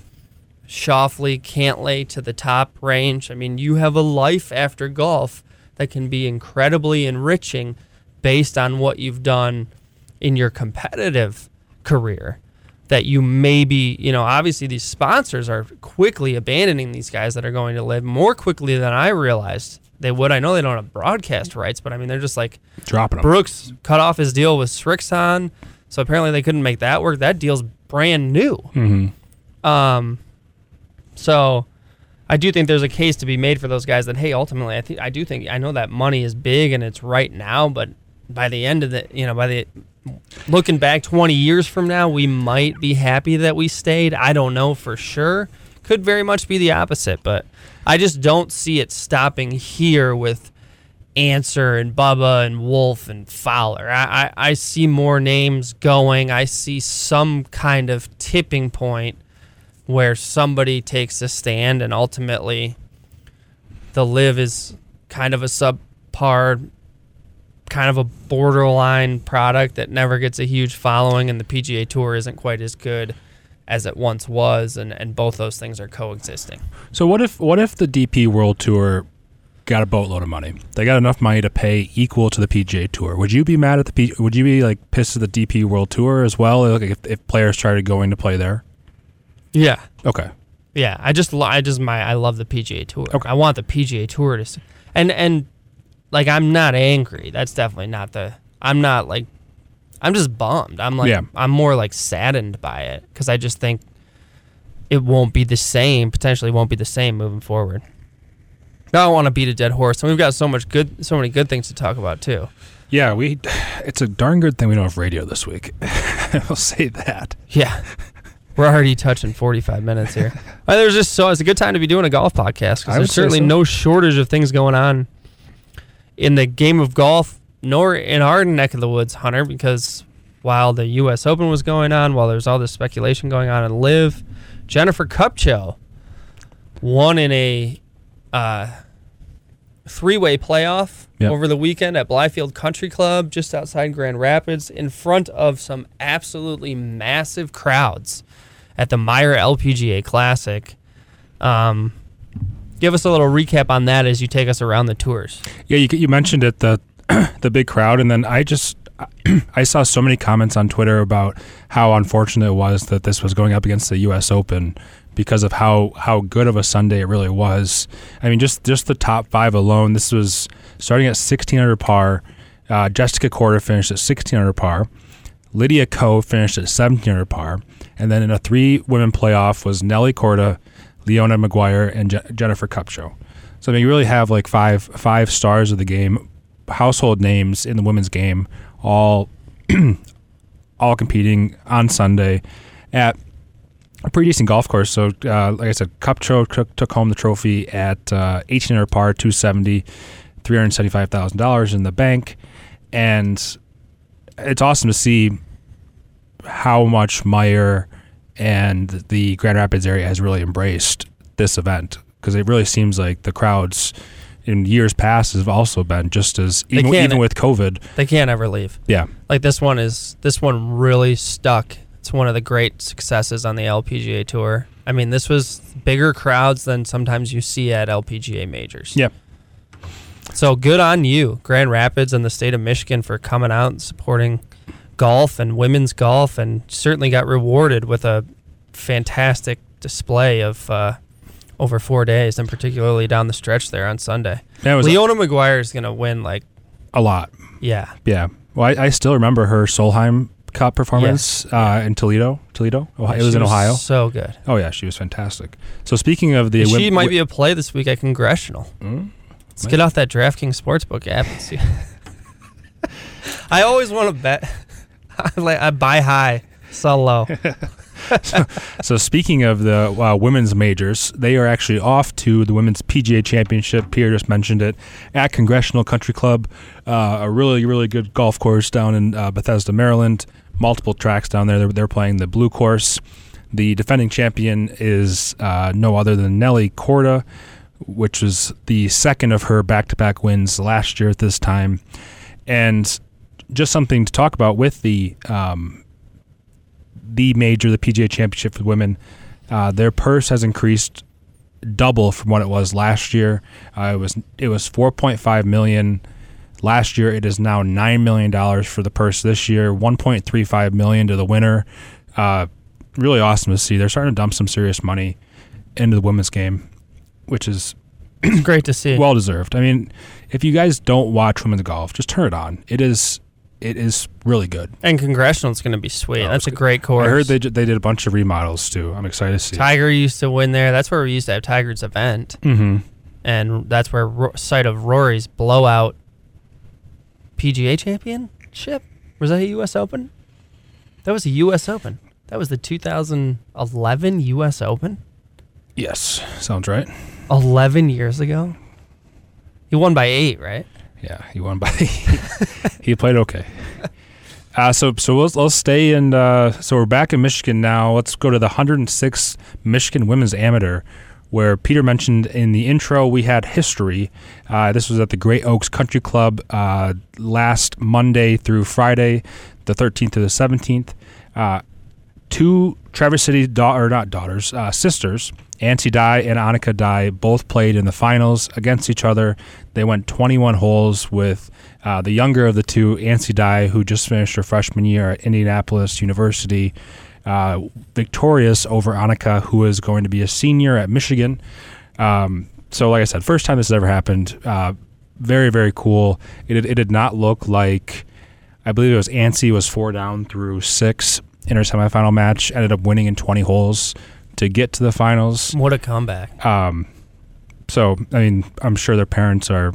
Schauffele, Cantlay to the top range. I mean, you have a life after golf that can be incredibly enriching based on what you've done in your competitive career that you maybe, you know, obviously these sponsors are quickly abandoning these guys that are going to LIV more quickly than I realized they would. I know they don't have broadcast rights, but I mean, they're just like Dropping them. Brooks cut off his deal with Srixon, so apparently they couldn't make that work. That deal's brand new. Mm-hmm. Um, so I do think there's a case to be made for those guys that hey, ultimately, I think I do think I know that money is big and it's right now, but by the end of the, you know, by the looking back 20 years from now, we might be happy that we stayed. I don't know for sure. Could very much be the opposite, but I just don't see it stopping here with Ancer and Bubba and Wolff and Fowler. I, I, I see more names going. I see some kind of tipping point where somebody takes a stand and ultimately the LIV is kind of a subpar kind of a borderline product that never gets a huge following and the PGA tour isn't quite as good as it once was and, and both those things are coexisting. So what if what if the DP World Tour got a boatload of money? They got enough money to pay equal to the PGA Tour. Would you be mad at the P? Would you be like pissed at the DP World Tour as well? Like if, if players started going to play there? Yeah. Okay. Yeah, I just I just my I love the PGA Tour. Okay. I want the PGA Tour to, and and like I'm not angry. That's definitely not the. I'm not like, I'm just bummed. I'm like Yeah. I'm more like saddened by it because I just think it won't be the same. Potentially won't be the same moving forward. Now I don't want to beat a dead horse, and we've got so much good, so many good things to talk about too. Yeah, we. It's a darn good thing we don't have radio this week. [LAUGHS] I'll say that. Yeah. We're already touching 45 minutes here. [LAUGHS] There's just so it's a good time to be doing a golf podcast because there's certainly so. no shortage of things going on in the game of golf, nor in our neck of the woods, Hunter. Because while the U.S. Open was going on, while there's all this speculation going on in LIV, Jennifer Kupcho won in a uh, three-way playoff Yep. over the weekend at Blythefield Country Club, just outside Grand Rapids, in front of some absolutely massive crowds at the Meijer LPGA Classic. Um, give us a little recap on that as you take us around the tours. Yeah, you you mentioned it the [CLEARS THROAT] the big crowd, and then I just [CLEARS THROAT] I saw so many comments on Twitter about how unfortunate it was that this was going up against the U.S. Open because of how how good of a Sunday it really was. I mean, just just the top five alone. This was starting at 16 under par. Uh, Jessica Korda finished at 16 under par. Lydia Ko finished at 17 under par, and then in a three women playoff was Nelly Korda, Leona Maguire, and Je- Jennifer Kupcho. So I mean, you really have like five five stars of the game, household names in the women's game, all [CLEARS THROAT] all competing on Sunday at a pretty decent golf course. So, uh, like I said, Kupcho took, took home the trophy at uh, 18 under par, 270, $375,000 in the bank. And it's awesome to see how much Meijer and the Grand Rapids area has really embraced this event because it really seems like the crowds in years past have also been just as even, even with COVID. They can't ever leave. Yeah, Like this one is this one really stuck. It's one of the great successes on the LPGA tour. I mean, this was bigger crowds than sometimes you see at LPGA majors. Yep. So good on you, Grand Rapids and the state of Michigan, for coming out and supporting golf and women's golf, and certainly got rewarded with a fantastic display of uh, over four days, and particularly down the stretch there on Sunday. That was Leona Maguire is going to win, like, a lot. yeah. Yeah. Well, I, I still remember her Solheim Cup performance uh, in Toledo. Toledo. Ohio. It was She in Ohio. So good. Oh yeah, she was fantastic. So speaking of the, she might be a play this week at Congressional. Mm, Let's get off that DraftKings Sportsbook app and see. [LAUGHS] I always want to bet. [LAUGHS] I, like, I buy high, sell low. [LAUGHS] [LAUGHS] So speaking of the uh, women's majors, they are actually off to the women's PGA Championship. Pierre just mentioned it at Congressional Country Club, uh, a really really good golf course down in uh, Bethesda, Maryland. Multiple tracks down there. They're, they're playing the blue course. The defending champion is uh, no other than Nelly Korda, which was the second of her back-to-back wins last year at this time, and just something to talk about with the um, the major, the PGA Championship for women. Uh, their purse has increased double from what it was last year. Uh, it was it was 4.5 million last year. It is now nine million dollars for the purse this year. 1.35 million to the winner. Uh, really awesome to see. They're starting to dump some serious money into the women's game, which is great to see. well deserved. I mean, if you guys don't watch women's golf, just turn it on. It is it is really good. and Congressional's going to be sweet. Oh, That's a it's great course. I heard they they did a bunch of remodels too. I'm excited to see. Tiger used to win there. That's where we used to have Tiger's event, Mm-hmm. and that's where Ro- site of Rory's blowout PGA Championship. Was that a U.S. Open? That was a U.S. Open. That was the 2011 U.S. Open. Yes, sounds right. 11 years ago. He won by eight, right? Yeah, he won by. he played okay. Uh, so so we'll, let's stay in. Uh, so we're back in Michigan now. Let's go to the 106 Michigan Women's Amateur, where Peter mentioned in the intro we had history. Uh, this was at the Great Oaks Country Club uh, last Monday through Friday, the 13th to the 17th. Two Traverse City da- or not daughters, uh, sisters, Ancy Dye and Annika Dye, both played in the finals against each other. They went 21 holes with uh, the younger of the two, Ancy Dye, who just finished her freshman year at Indianapolis University, uh, victorious over Annika, who is going to be a senior at Michigan. Um, so, like I said, first time this has ever happened. Uh, very, very cool. It, it did not look like, I believe it was Ancy was four down through six in her semifinal match, ended up winning in 20 holes to get to the finals. What a comeback. Um, so, I mean, I'm sure their parents are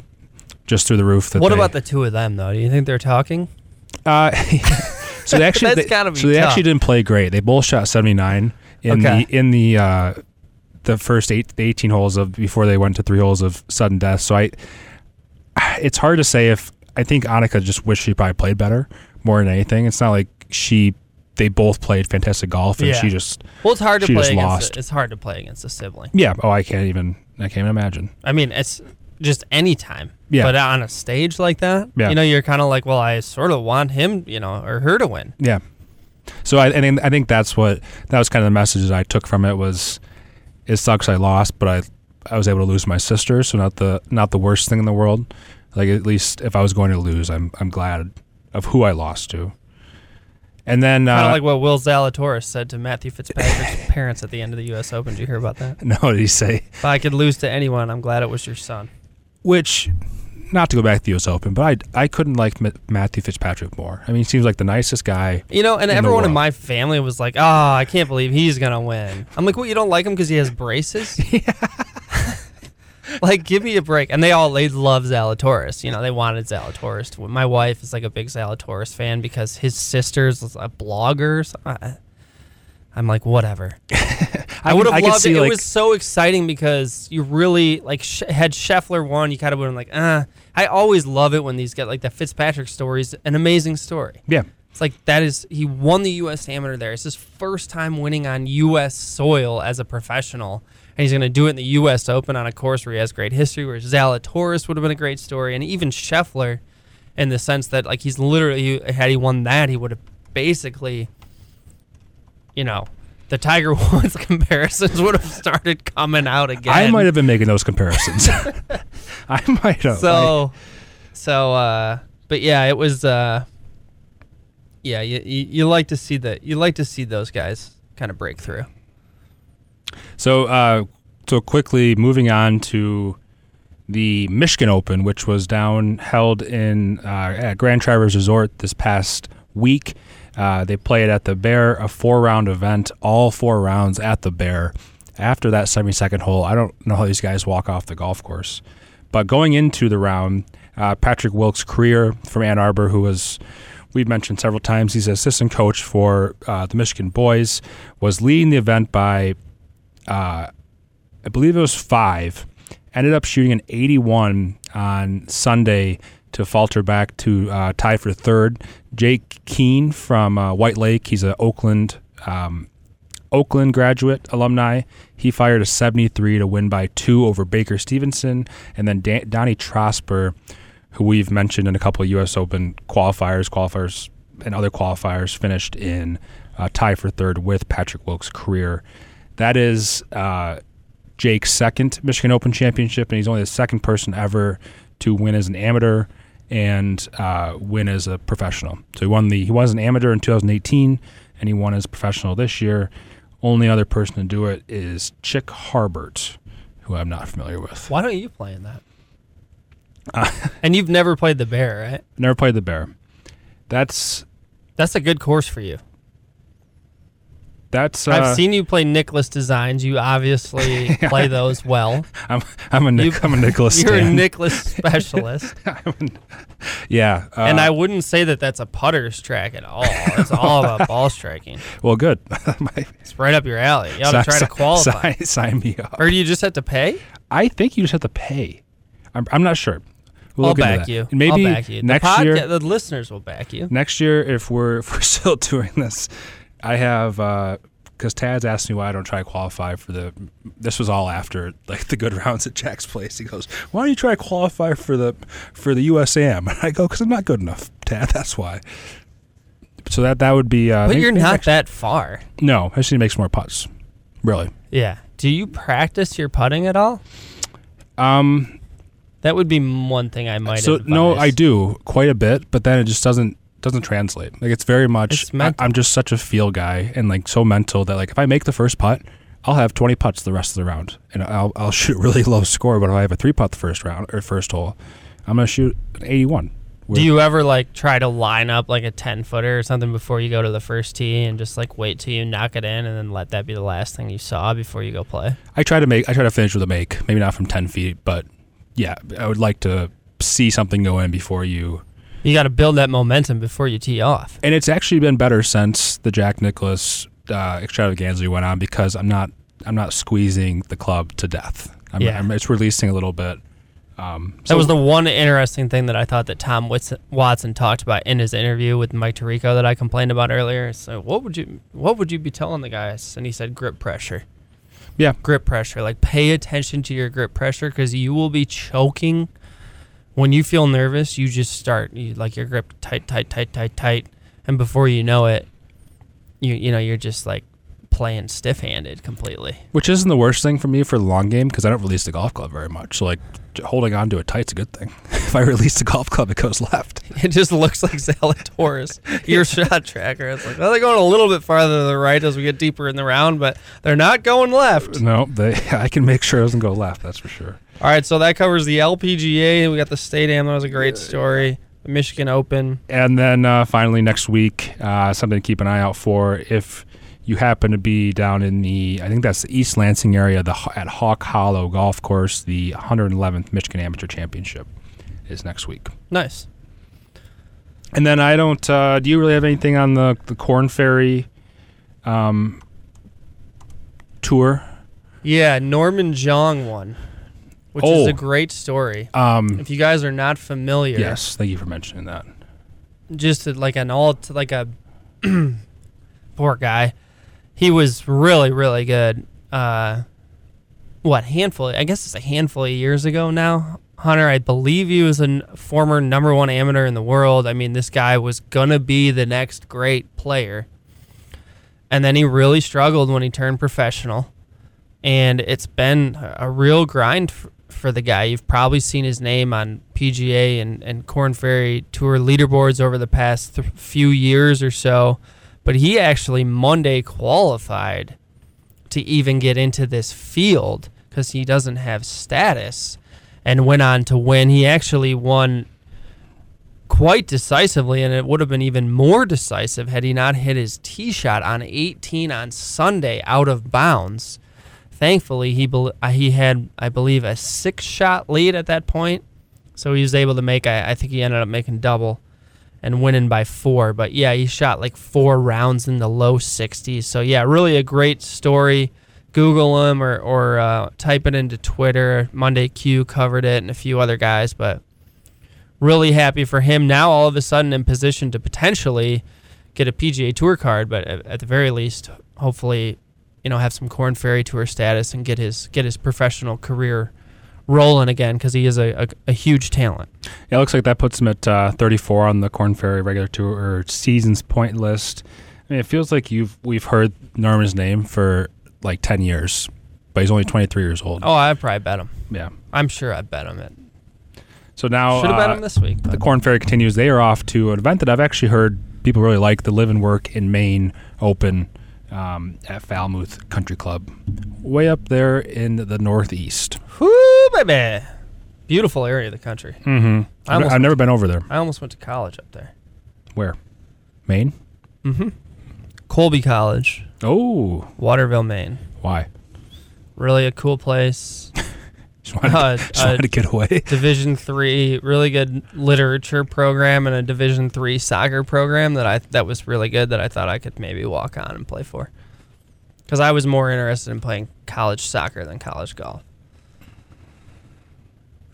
just through the roof. That What they- about the two of them, though? Do you think they're talking? Uh, [LAUGHS] so they actually [LAUGHS] they, so they tough. actually didn't play great. They both shot 79 in Okay. the in the uh, the first eight 18 holes of before they went to three holes of sudden death. So I, it's hard to say if I think Annika just wished she probably played better more than anything. It's not like she they both played fantastic golf and Yeah. she just Well, it's hard to play against. lost. A, it's hard to play against a sibling. yeah. Oh, I can't even I can't even imagine. I mean, it's just any time. Yeah. But on a stage like that, Yeah. you know, you're kind of like, well, I sort of want him, you know, or her to win. Yeah. So I, think I think that's what that was kind of the message I took from it was it sucks I lost, but I I was able to lose my sister, so not the not the worst thing in the world. Like at least if I was going to lose, I'm I'm glad of who I lost to. And then Kind of uh, like what Will Zalatoris said to Matthew Fitzpatrick's [LAUGHS] parents at the end of the U.S. Open. Did you hear about that? [LAUGHS] no, did he say If I could lose to anyone, I'm glad it was your son. which not to go back to the U.S. Open, but I I couldn't like M- Matthew Fitzpatrick more. I mean, he seems like the nicest guy. You know, and In everyone in my family was like, "Oh, I can't believe he's gonna win." I'm like, "What? You don't like him because he has braces?" [LAUGHS] [LAUGHS] like, give me a break. And they all they love Zalatoris. You know, they wanted Zalatoris to. My wife is like a big Zalatoris fan because his sister's a blogger. So I, I'm like, whatever. [LAUGHS] I, would have I loved it. it was so exciting because you really like had Scheffler won. You kind of would have been like, ah. I always love it when these get like the Fitzpatrick stories. An amazing story. Yeah. It's like that is he won the U.S. Amateur there. It's his first time winning on U.S. soil as a professional, and he's going to do it in the U.S. Open on a course where he has great history. Where Zalatoris would have been a great story, and even Scheffler, in the sense that like he's literally had he won that, he would have basically, you know, the Tiger [LAUGHS] Woods comparisons would have started coming out again. I might have been making those comparisons. [LAUGHS] [LAUGHS] I might have. So, so, uh, but yeah, it was. Uh, yeah, you, you you like to see that. You like to see those guys kind of break through. So, uh, so quickly moving on to the Michigan Open, which was down held in uh, at Grand Traverse Resort this past week. Uh, they played at the Bear, a four-round event, all four rounds at the Bear. After that 72nd hole, I don't know how these guys walk off the golf course, but going into the round, uh, Patrick Wilkes Krier from Ann Arbor, who was we've mentioned several times, he's an assistant coach for uh, the Michigan boys, was leading the event by uh, I believe it was five. Ended up shooting an 81 on Sunday to falter back to uh, tie for third. Jake Kneen from uh, White Lake, he's an Oakland um, Oakland graduate alumni. He fired a 73 to win by two over Baker Stevenson, and then Dan- Donnie Trosper, who we've mentioned in a couple of U.S. Open qualifiers, qualifiers, and other qualifiers, finished in uh, tie for third with Patrick Wilkes Krier. That is uh, Jake's second Michigan Open championship, and he's only the second person ever to win as an amateur and uh, win as a professional. So he won the he was an amateur in 2018, and he won as a professional this year. Only other person to do it is Chick Harbert, who I'm not familiar with. Why don't you play in that? Uh, [LAUGHS] and you've never played the Bear, right? Never played the Bear. That's that's a good course for you. That's uh, I've seen you play Nicklaus designs. You obviously [LAUGHS] play those well. [LAUGHS] I'm I'm a Nick, I'm a Nicklaus. You're a Nicklaus specialist. yeah, uh, and I wouldn't say that that's a putter's track at all. It's all about ball striking. Well, good. it's right up your alley. You ought to try to qualify. Sign, sign, me up. Or do you just have to pay? I think you just have to pay. I'm, I'm not sure. We'll I'll back you. Maybe I'll back you. next podca- year, the listeners will back you. Next year, if we're [LAUGHS] if we're still doing this, I have because uh, Tad's asked me why I don't try to qualify for the. This was all after like the good [LAUGHS] rounds at Jack's place. He goes, "Why don't you try to qualify for the for the USAM?" And [LAUGHS] I go, "Because I'm not good enough, Tad. That's why." So that that would be. Uh, but maybe, you're not next, that far. No, I just need to make some more putts. Really. Yeah. Do you practice your putting at all? Um, that would be one thing I might. So advise. no, I do quite a bit, but then it just doesn't doesn't translate. Like it's very much. It's I, am just such a feel guy and like so mental that like if I make the first putt, I'll have 20 putts the rest of the round, and I'll I'll [LAUGHS] shoot a really low score. But if I have a three putt the first round or first hole, I'm gonna shoot an 81. Do you ever like try to line up like a 10 footer or something before you go to the first tee and just like wait till you knock it in and then let that be the last thing you saw before you go play? I try to make I try to finish with a make, maybe not from 10 feet, but yeah, I would like to see something go in before you. You got to build that momentum before you tee off. And it's actually been better since the Jack Nicklaus uh, extravaganza went on because I'm not I'm not squeezing the club to death. I'm, yeah. I'm, it's releasing a little bit. Um, so that was the one interesting thing that I thought that Tom Watson talked about in his interview with Mike Tirico that I complained about earlier. So what would you what would you be telling the guys? And he said grip pressure. Yeah. Grip pressure. Like pay attention to your grip pressure because you will be choking when you feel nervous. You just start you, like your grip tight, tight, tight, tight, tight, and before you know it, you you know you're just like playing stiff-handed completely. Which isn't the worst thing for me for the long game because I don't release the golf club very much. So like holding on to it tight's a good thing. [LAUGHS] if I release the golf club, it goes left. [LAUGHS] It just looks like Zalatoris, [LAUGHS] your shot tracker. It's like, well, they're going a little bit farther to the right as we get deeper in the round, but they're not going left. No, they. I can make sure it doesn't go left. That's for sure. All right, so that covers the LPGA. We got the State Am. That was a great story. The Michigan Open, and then uh, finally next week, uh, something to keep an eye out for if you happen to be down in the, I think that's the East Lansing area, the at Hawk Hollow Golf Course, the 111th Michigan Amateur Championship is next week. Nice. And then I don't. Uh, do you really have anything on the the Korn Ferry um, tour? Yeah, Norman Xiong won, which oh. is a great story. Um, if you guys are not familiar, yes, thank you for mentioning that. Just like an all like a [CLEARS THROAT] poor guy he was really really good. Uh, what handful? I guess it's a handful of years ago now. Hunter, I believe he was a former number one amateur in the world. I mean, this guy was gonna be the next great player. and then he really struggled when he turned professional. And it's been a real grind for, for the guy. You've probably seen his name on PGA and, and Korn Ferry Tour leaderboards over the past th- few years or so. But he actually Monday qualified to even get into this field because he doesn't have status and went on to win. He actually won quite decisively, and it would have been even more decisive had he not hit his tee shot on 18 on Sunday out of bounds. Thankfully, he be- uh, he had, I believe, a six shot lead at that point, so he was able to make. I, I think he ended up making double and winning by four. But yeah, he shot like four rounds in the low 60s. So yeah, really a great story. Google him or or uh, type it into Twitter. Monday Q covered it and a few other guys, but really happy for him. Now all of a sudden in position to potentially get a PGA Tour card, but at, at the very least, hopefully, you know, have some Korn Ferry Tour status and get his get his professional career rolling again because he is a, a, a, huge talent. Yeah, it looks like that puts him at uh, 34 on the Korn Ferry regular tour or seasons point list. I mean, it feels like you've we've heard Norman's name for like 10 years, but he's only 23 years old. Oh, I probably bet him. Yeah. I'm sure I bet him it. So now should have uh, bet him this week. The Korn Ferry continues. They are off to an event that I've actually heard people really like, the Live and Work in Maine Open um, at Falmouth Country Club, way up there in the northeast. Baby! Beautiful area of the country. Mm-hmm. I've, I've never been over there. I almost went to college up there. Where? Maine. Mm-hmm. Colby College. Oh, Waterville, Maine. Why? Really a cool place. just wanted, uh, to, just wanted to [LAUGHS] get away. Division three, really good literature program, and a Division three soccer program that I that was really good. That I thought I could maybe walk on and play for. Because I was more interested in playing college soccer than college golf,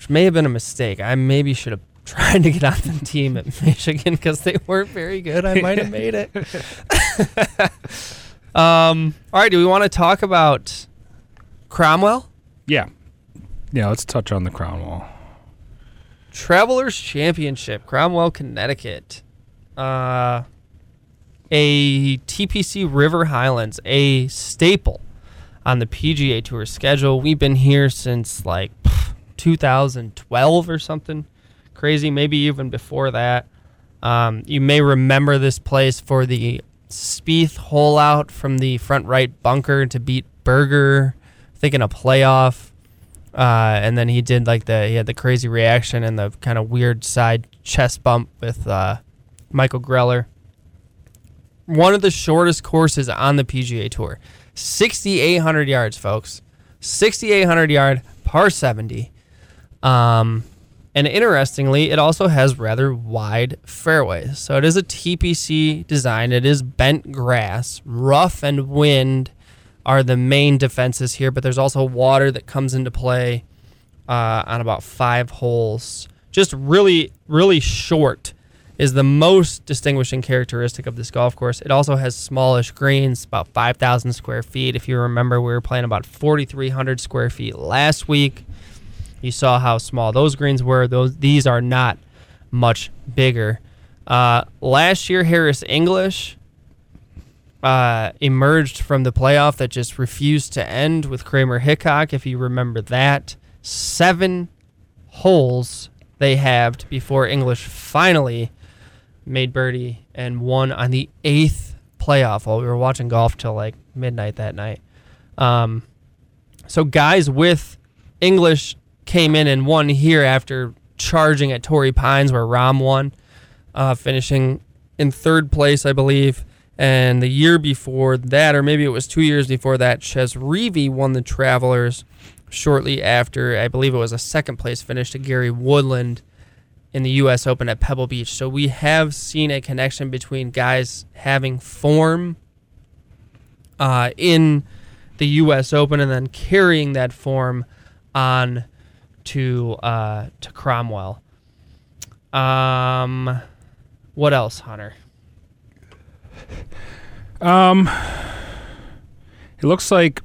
which may have been a mistake. I maybe should have [LAUGHS] tried to get on the team at [LAUGHS] Michigan because they weren't very good. I might have made it. [LAUGHS] um, all right, do we want to talk about Cromwell? Yeah. Yeah, let's touch on the Cromwell. Travelers Championship, Cromwell, Connecticut. Uh, a TPC River Highlands, a staple on the PGA Tour schedule. We've been here since like 2012 or something crazy, maybe even before that. Um, you may remember this place for the Spieth hole out from the front right bunker to beat Berger, thinking a playoff. Uh, and then he did like the he had the crazy reaction and the kind of weird side chest bump with uh, Michael Greller. One of the shortest courses on the PGA Tour, 6,800 yards, folks. 6,800 yard par 70. Um, and interestingly, it also has rather wide fairways. So it is a TPC design. It is bent grass. Rough and wind are the main defenses here, but there's also water that comes into play uh, on about five holes. Just really, really short is the most distinguishing characteristic of this golf course. It also has smallish greens, about 5,000 square feet. If you remember, we were playing about 4,300 square feet last week. You saw how small those greens were. Those these are not much bigger. Uh, last year, Harris English uh, emerged from the playoff that just refused to end with Kramer Hickok. If you remember that, seven holes they halved before English finally made birdie and won on the eighth playoff While We were watching golf till like midnight that night. Um, so guys with English came in and won here after charging at Torrey Pines where Rahm won, uh, finishing in third place, I believe. And the year before that, or maybe it was two years before that, Chez Reavie won the Travelers shortly after. I believe it was a second place finish to Gary Woodland in the U.S. Open at Pebble Beach. So we have seen a connection between guys having form uh, in the U.S. Open and then carrying that form on to uh, to Cromwell. Um, what else, Hunter? Um, it looks like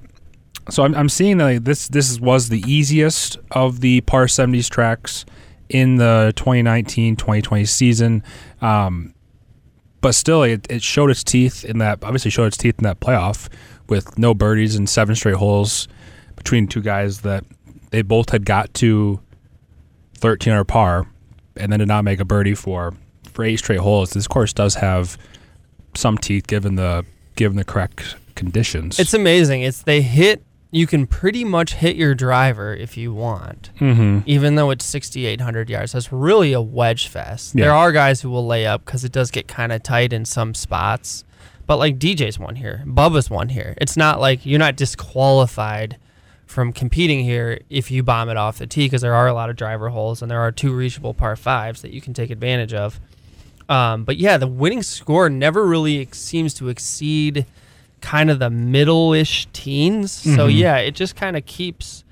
so. I'm, I'm seeing that this this was the easiest of the par 70s tracks in the 2019-2020 season. Um, but still, it, it showed its teeth in that. Obviously, showed its teeth in that playoff with no birdies and seven straight holes between two guys that they both had got to 13 or par, and then did not make a birdie for for eight straight holes. This course does have some teeth given the given the correct conditions. It's amazing. It's they hit. You can pretty much hit your driver if you want, mm-hmm. even though it's 6,800 yards. That's really a wedge fest. Yeah. There are guys who will lay up because it does get kind of tight in some spots. But like DJ's won here, Bubba's won here. It's not like you're not disqualified from competing here if you bomb it off the tee because there are a lot of driver holes and there are two reachable par fives that you can take advantage of. Um, but yeah, the winning score never really ex- seems to exceed kind of the middle-ish teens. So Mhm. yeah, it just kind of keeps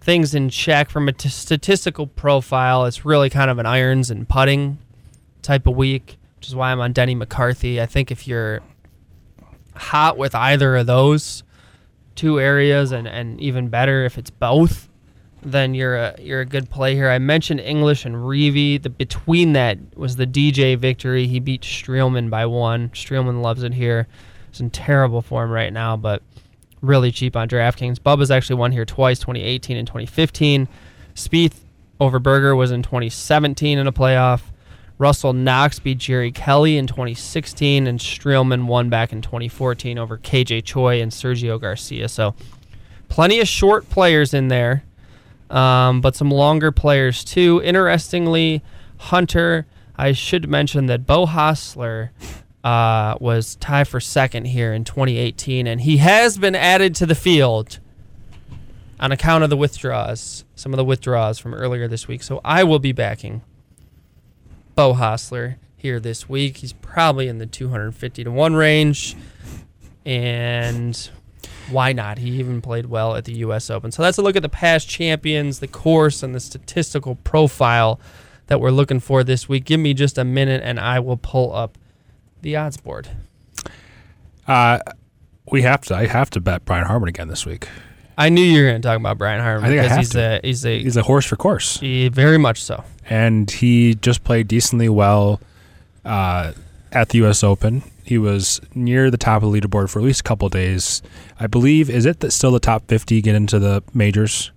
things in check from a t- statistical profile. It's really kind of an irons and putting type of week, which is why I'm on Denny McCarthy. I think if you're hot with either of those two areas, and, and even better if it's both, then you're a you're a good play here. I mentioned English and Reavie. The between that was the DJ victory. He beat Streelman by one. Streelman loves it here. It's in terrible form right now, but really cheap on DraftKings. Bubba's actually won here twice, 2018 and 2015. Spieth over Berger was in 2017 in a playoff. Russell Knox beat Jerry Kelly in 2016, and Streelman won back in 2014 over KJ Choi and Sergio Garcia. So, plenty of short players in there, um, but some longer players too. Interestingly, Hunter, I should mention that Beau Hossler uh, was tied for second here in 2018, and he has been added to the field on account of the withdrawals, some of the withdrawals from earlier this week. So I will be backing Beau Hossler here this week. He's probably in the 250 to 1 range. And why not? He even played well at the U.S. Open. So that's a look at the past champions, the course, and the statistical profile that we're looking for this week. Give me just a minute and I will pull up the odds board. Uh, we have to. I have to bet Brian Harman again this week. I knew you were going to talk about Brian Harman I think I because have he's to. a he's a He's a horse for course, he- very much so. and he just played decently well uh, at the U.S. Open. He was near the top of the leaderboard for at least a couple days. I believe is it that still the top fifty get into the majors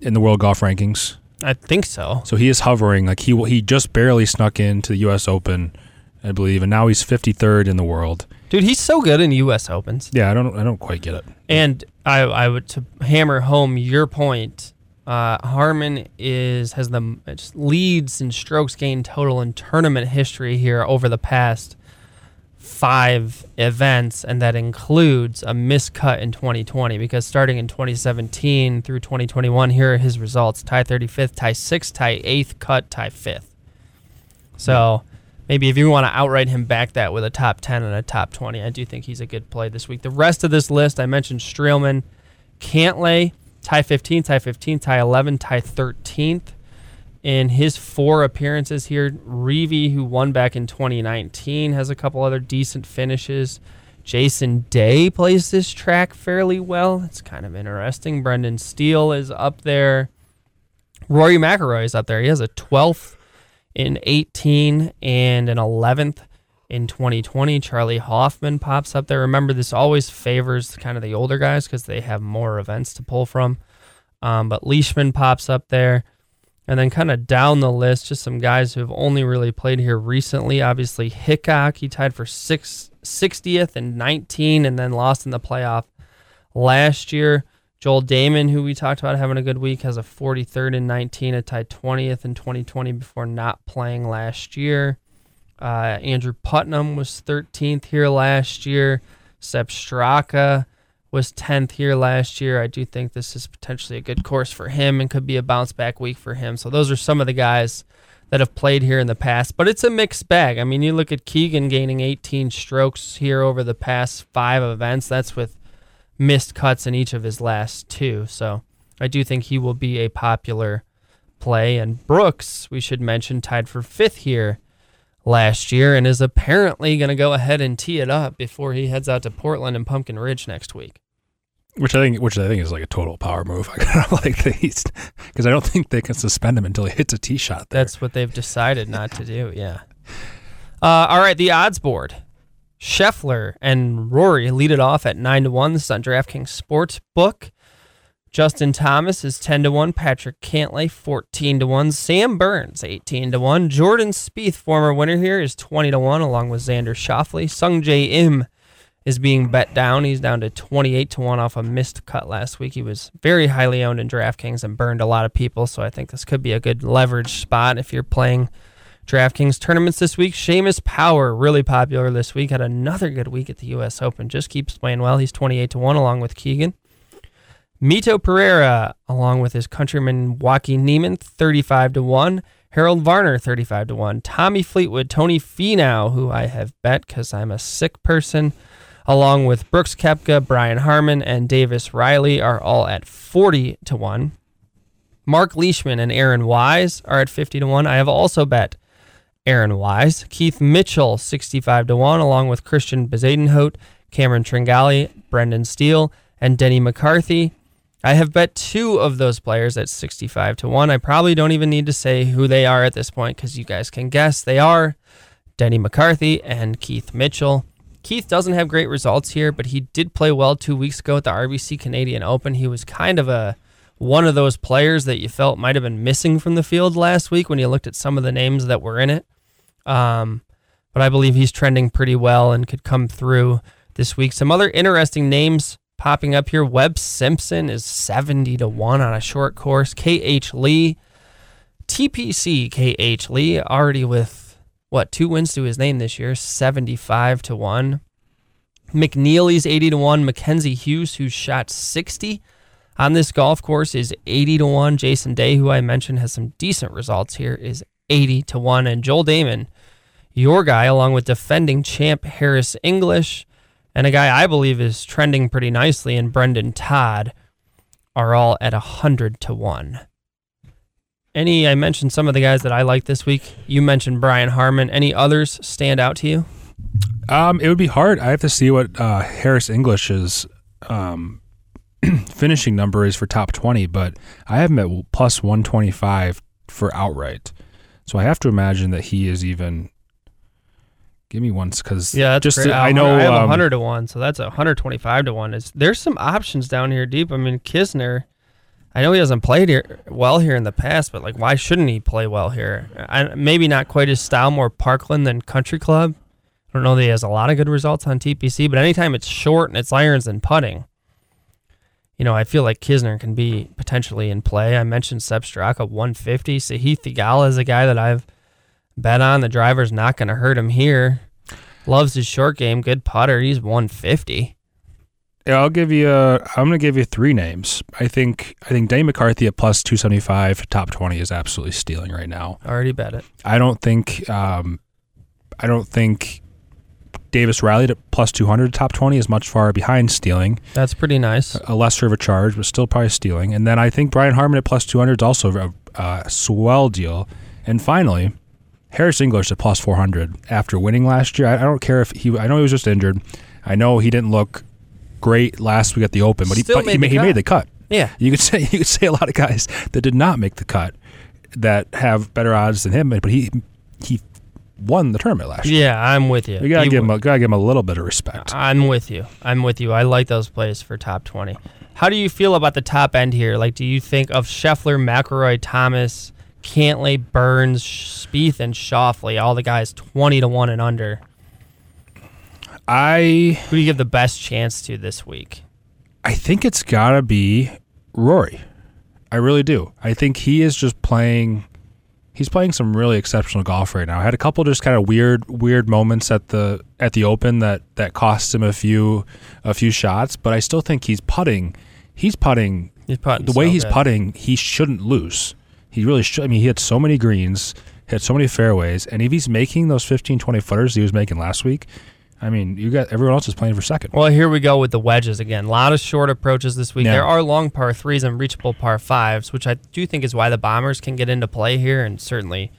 in the world golf rankings. I think so. So he is hovering like he he just barely snuck into the U.S. Open, I believe, and now he's fifty third in the world. Dude, he's so good in U.S. Opens. Yeah, I don't I don't quite get it. And I, I would to hammer home your point. Uh, Harman is has the leads in strokes gained total in tournament history here over the past five events, and that includes a miscut in 2020. Because starting in 2017 through 2021, here are his results: tie 35th, tie sixth, tie eighth, cut, tie fifth. So. Maybe if you want to outright him back that with a top 10 and a top 20, I do think he's a good play this week. The rest of this list, I mentioned Streelman, Cantlay, tie 15, tie 15, tie 11, tie 13th. In his four appearances here, Reavie, who won back in 2019, has a couple other decent finishes. Jason Day plays this track fairly well. It's kind of interesting. Brendan Steele is up there. Rory McIlroy is up there. He has a 12th in 18 and an 11th in 2020. Charley Hoffman pops up there. Remember, this always favors kind of the older guys because they have more events to pull from. Um, but Leishman pops up there. And then kind of down the list, just some guys who have only really played here recently. Obviously, Hickok, he tied for six, 60th and 19 and then lost in the playoff last year. Joel Dahmen, who we talked about having a good week, has a 43rd and 19, a tied 20th in 2020 before not playing last year. Uh, Andrew Putnam was 13th here last year. Sepp Straka was 10th here last year. I do think this is potentially a good course for him and could be a bounce back week for him. So those are some of the guys that have played here in the past, but it's a mixed bag. I mean, you look at Keegan gaining 18 strokes here over the past five events. That's with missed cuts in each of his last two. So I do think he will be a popular play. And Brooks, we should mention, tied for fifth here last year and is apparently going to go ahead and tee it up before he heads out to Portland and Pumpkin Ridge next week. Which I think, which I think is like a total power move. [LAUGHS] I kind of like the East because I don't think they can suspend him until he hits a tee shot. There. That's what they've decided not to do. Yeah. Uh, all right, the odds board. Scheffler and Rory lead it off at 9 to 1. This is on DraftKings Sportsbook. Justin Thomas is 10 to 1. Patrick Cantlay 14 to 1. Sam Burns 18 to 1. Jordan Spieth, former winner here, is 20 to 1 along with Xander Schauffele. Sungjae Im is being bet down. He's down to 28 to 1 off a missed cut last week. He was very highly owned in DraftKings and burned a lot of people, so I think this could be a good leverage spot if you're playing DraftKings tournaments this week. Seamus Power, really popular this week, had another good week at the US Open. Just keeps playing well. He's 28 to 1 along with Keegan. Mito Pereira, along with his countryman Joaquin Niemann, 35 to 1. Harold Varner, 35 to 1. Tommy Fleetwood, Tony Finau, who I have bet because I'm a sick person, along with Brooks Koepka, Brian Harman, and Davis Riley are all at 40 to 1. Mark Leishman and Aaron Wise are at 50 to 1. I have also bet Aaron Wise. Keith Mitchell, 65 to 1, along with Christiaan Bezuidenhout, Cameron Tringale, Brendan Steele, and Denny McCarthy. I have bet two of those players at 65 to 1. I probably don't even need to say who they are at this point because you guys can guess. They are Denny McCarthy and Keith Mitchell. Keith doesn't have great results here, but he did play well two weeks ago at the RBC Canadian Open. He was kind of a one of those players that you felt might have been missing from the field last week when you looked at some of the names that were in it. Um, but I believe he's trending pretty well and could come through this week. Some other interesting names popping up here. Webb Simpson is 70 to 1 on a short course. KH Lee, TPC KH Lee, already with what, two wins to his name this year, 75 to 1. McNealy's 80 to 1. Mackenzie Hughes, who shot 60 on this golf course, is 80 to 1. Jason Day, who I mentioned has some decent results here, is 80 to 1. And Joel Dahmen, your guy, along with defending champ Harris English, and a guy I believe is trending pretty nicely in Brendon Todd are all at 100 to 1. Any, I mentioned some of the guys that I like this week. You mentioned Brian Harman. Any others stand out to you? Um, it would be hard. I have to see what uh, Harris English's um, [CLEARS THROAT] finishing number is for top 20, but I have him at plus 125 for outright. So I have to imagine that he is even Give me once, because yeah, that's just to, I know I have um, 100 to 1, so that's 125 to 1. Is There's some options down here deep. I mean, Kisner, I know he hasn't played here well here in the past, but like, why shouldn't he play well here? I, maybe not quite his style, more Parkland than Country Club. I don't know that he has a lot of good results on TPC, but anytime it's short and it's irons and putting, you know, I feel like Kisner can be potentially in play. I mentioned Sepp Straka 150. Sahith Theegala is a guy that I've bet on. The driver's not going to hurt him here. Loves his short game. Good putter. He's 150. Yeah, I'll give you. i I'm going to give you three names. I think. I think Dane McCarthy at plus 275, top 20 is absolutely stealing right now. Already bet it. I don't think. Um, I don't think Davis Riley at plus 200, top 20 is much far behind stealing. That's pretty nice. A lesser of a charge, but still probably stealing. And then I think Brian Harman at plus 200 is also a, a swell deal. And finally, Harris English at plus 400 after winning last year. I, I, don't care if he, I know he was just injured. I know he didn't look great last week at the Open, but, he, but made, he, he made the cut. Yeah. You could [LAUGHS] say, you could say a lot of guys that did not make the cut that have better odds than him, but he, he won the tournament last year. Yeah, I'm with you. You gotta give him, a, gotta give him a little bit of respect. I'm with you. I'm with you. I like those plays for top 20. How do you feel about the top end here? Like, do you think of Scheffler, McIlroy, Thomas? Cantlay, Burns, Spieth, and Schauffele, all the guys twenty to one and under. I who do you give the best chance to this week? I think it's gotta be Rory. I really do. I think he is just playing. He's playing some really exceptional golf right now. I had a couple just kind of weird, weird moments at the at the Open that that cost him a few a few shots, but I still think he's putting. He's putting. He's putting the way so he's good. putting. He shouldn't lose. He really should. I mean, he had so many greens, hit so many fairways, and if he's making those 15, 20 footers he was making last week, I mean, you got everyone else is playing for second. Well, here we go with the wedges again. A lot of short approaches this week. Yeah. There are long par threes and reachable par fives, which I do think is why the Bombers can get into play here, and certainly,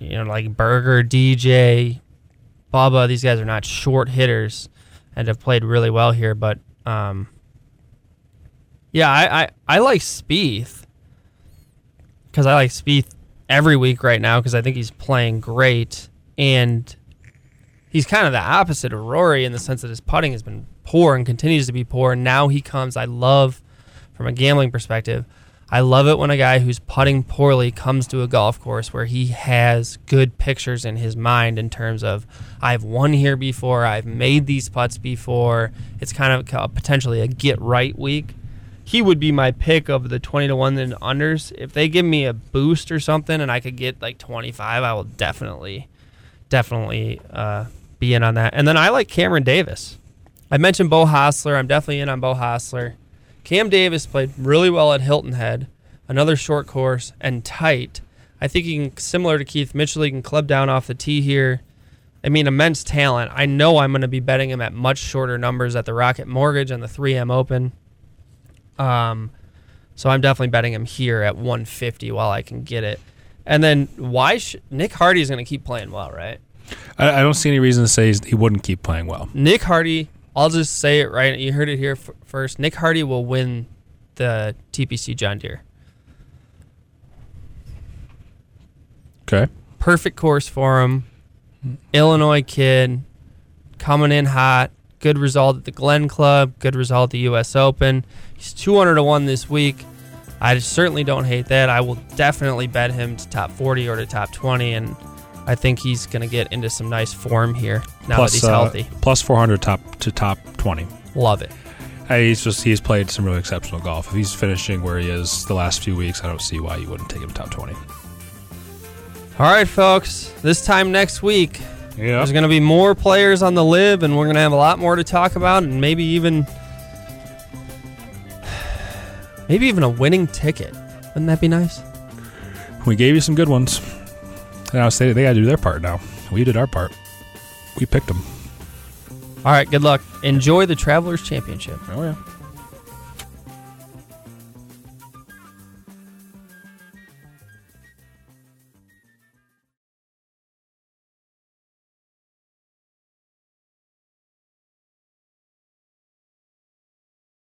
you know, like Berger, DJ, Bubba, These guys are not short hitters and have played really well here. But um, yeah, I, I I like Spieth because I like Spieth every week right now because I think he's playing great. And he's kind of the opposite of Rory in the sense that his putting has been poor and continues to be poor. And now he comes. I love, from a gambling perspective, I love it when a guy who's putting poorly comes to a golf course where he has good pictures in his mind in terms of I've won here before, I've made these putts before. It's kind of potentially a get right week. He would be my pick of the 20 to 1 and unders. If they give me a boost or something and I could get like 25, I will definitely, definitely uh, be in on that. And then I like Cameron Davis. I mentioned Beau Hossler. I'm definitely in on Beau Hossler. Cam Davis played really well at Hilton Head, another short course and tight. I think he can, similar to Keith Mitchell, he can club down off the tee here. I mean, immense talent. I know I'm going to be betting him at much shorter numbers at the Rocket Mortgage and the 3M Open. Um, so I'm definitely betting him here at 150 while I can get it. And then why sh- Nick Hardy is going to keep playing well, right? I, I don't see any reason to say he wouldn't keep playing well. Nick Hardy I'll just say it right. You heard it here f- first. Nick Hardy will win the TPC John Deere. Okay. Perfect course for him. Illinois kid, coming in hot. Good result at the Glen Club. Good result at the U.S. Open. He's 200 to one this week. I certainly don't hate that. I will definitely bet him to top 40 or to top 20, and I think he's going to get into some nice form here now plus, that he's uh, healthy. Plus 400 top to top 20. Love it. Hey, he's just he's played some really exceptional golf. If he's finishing where he is the last few weeks, I don't see why you wouldn't take him to top 20. All right, folks. This time next week, yeah. there's going to be more players on the LIV, and we're going to have a lot more to talk about, and maybe even maybe even a winning ticket. Wouldn't that be nice? We gave you some good ones. Now they, they got to do their part now. We did our part. We picked them. All right, good luck. Enjoy the Travelers Championship. Oh, yeah.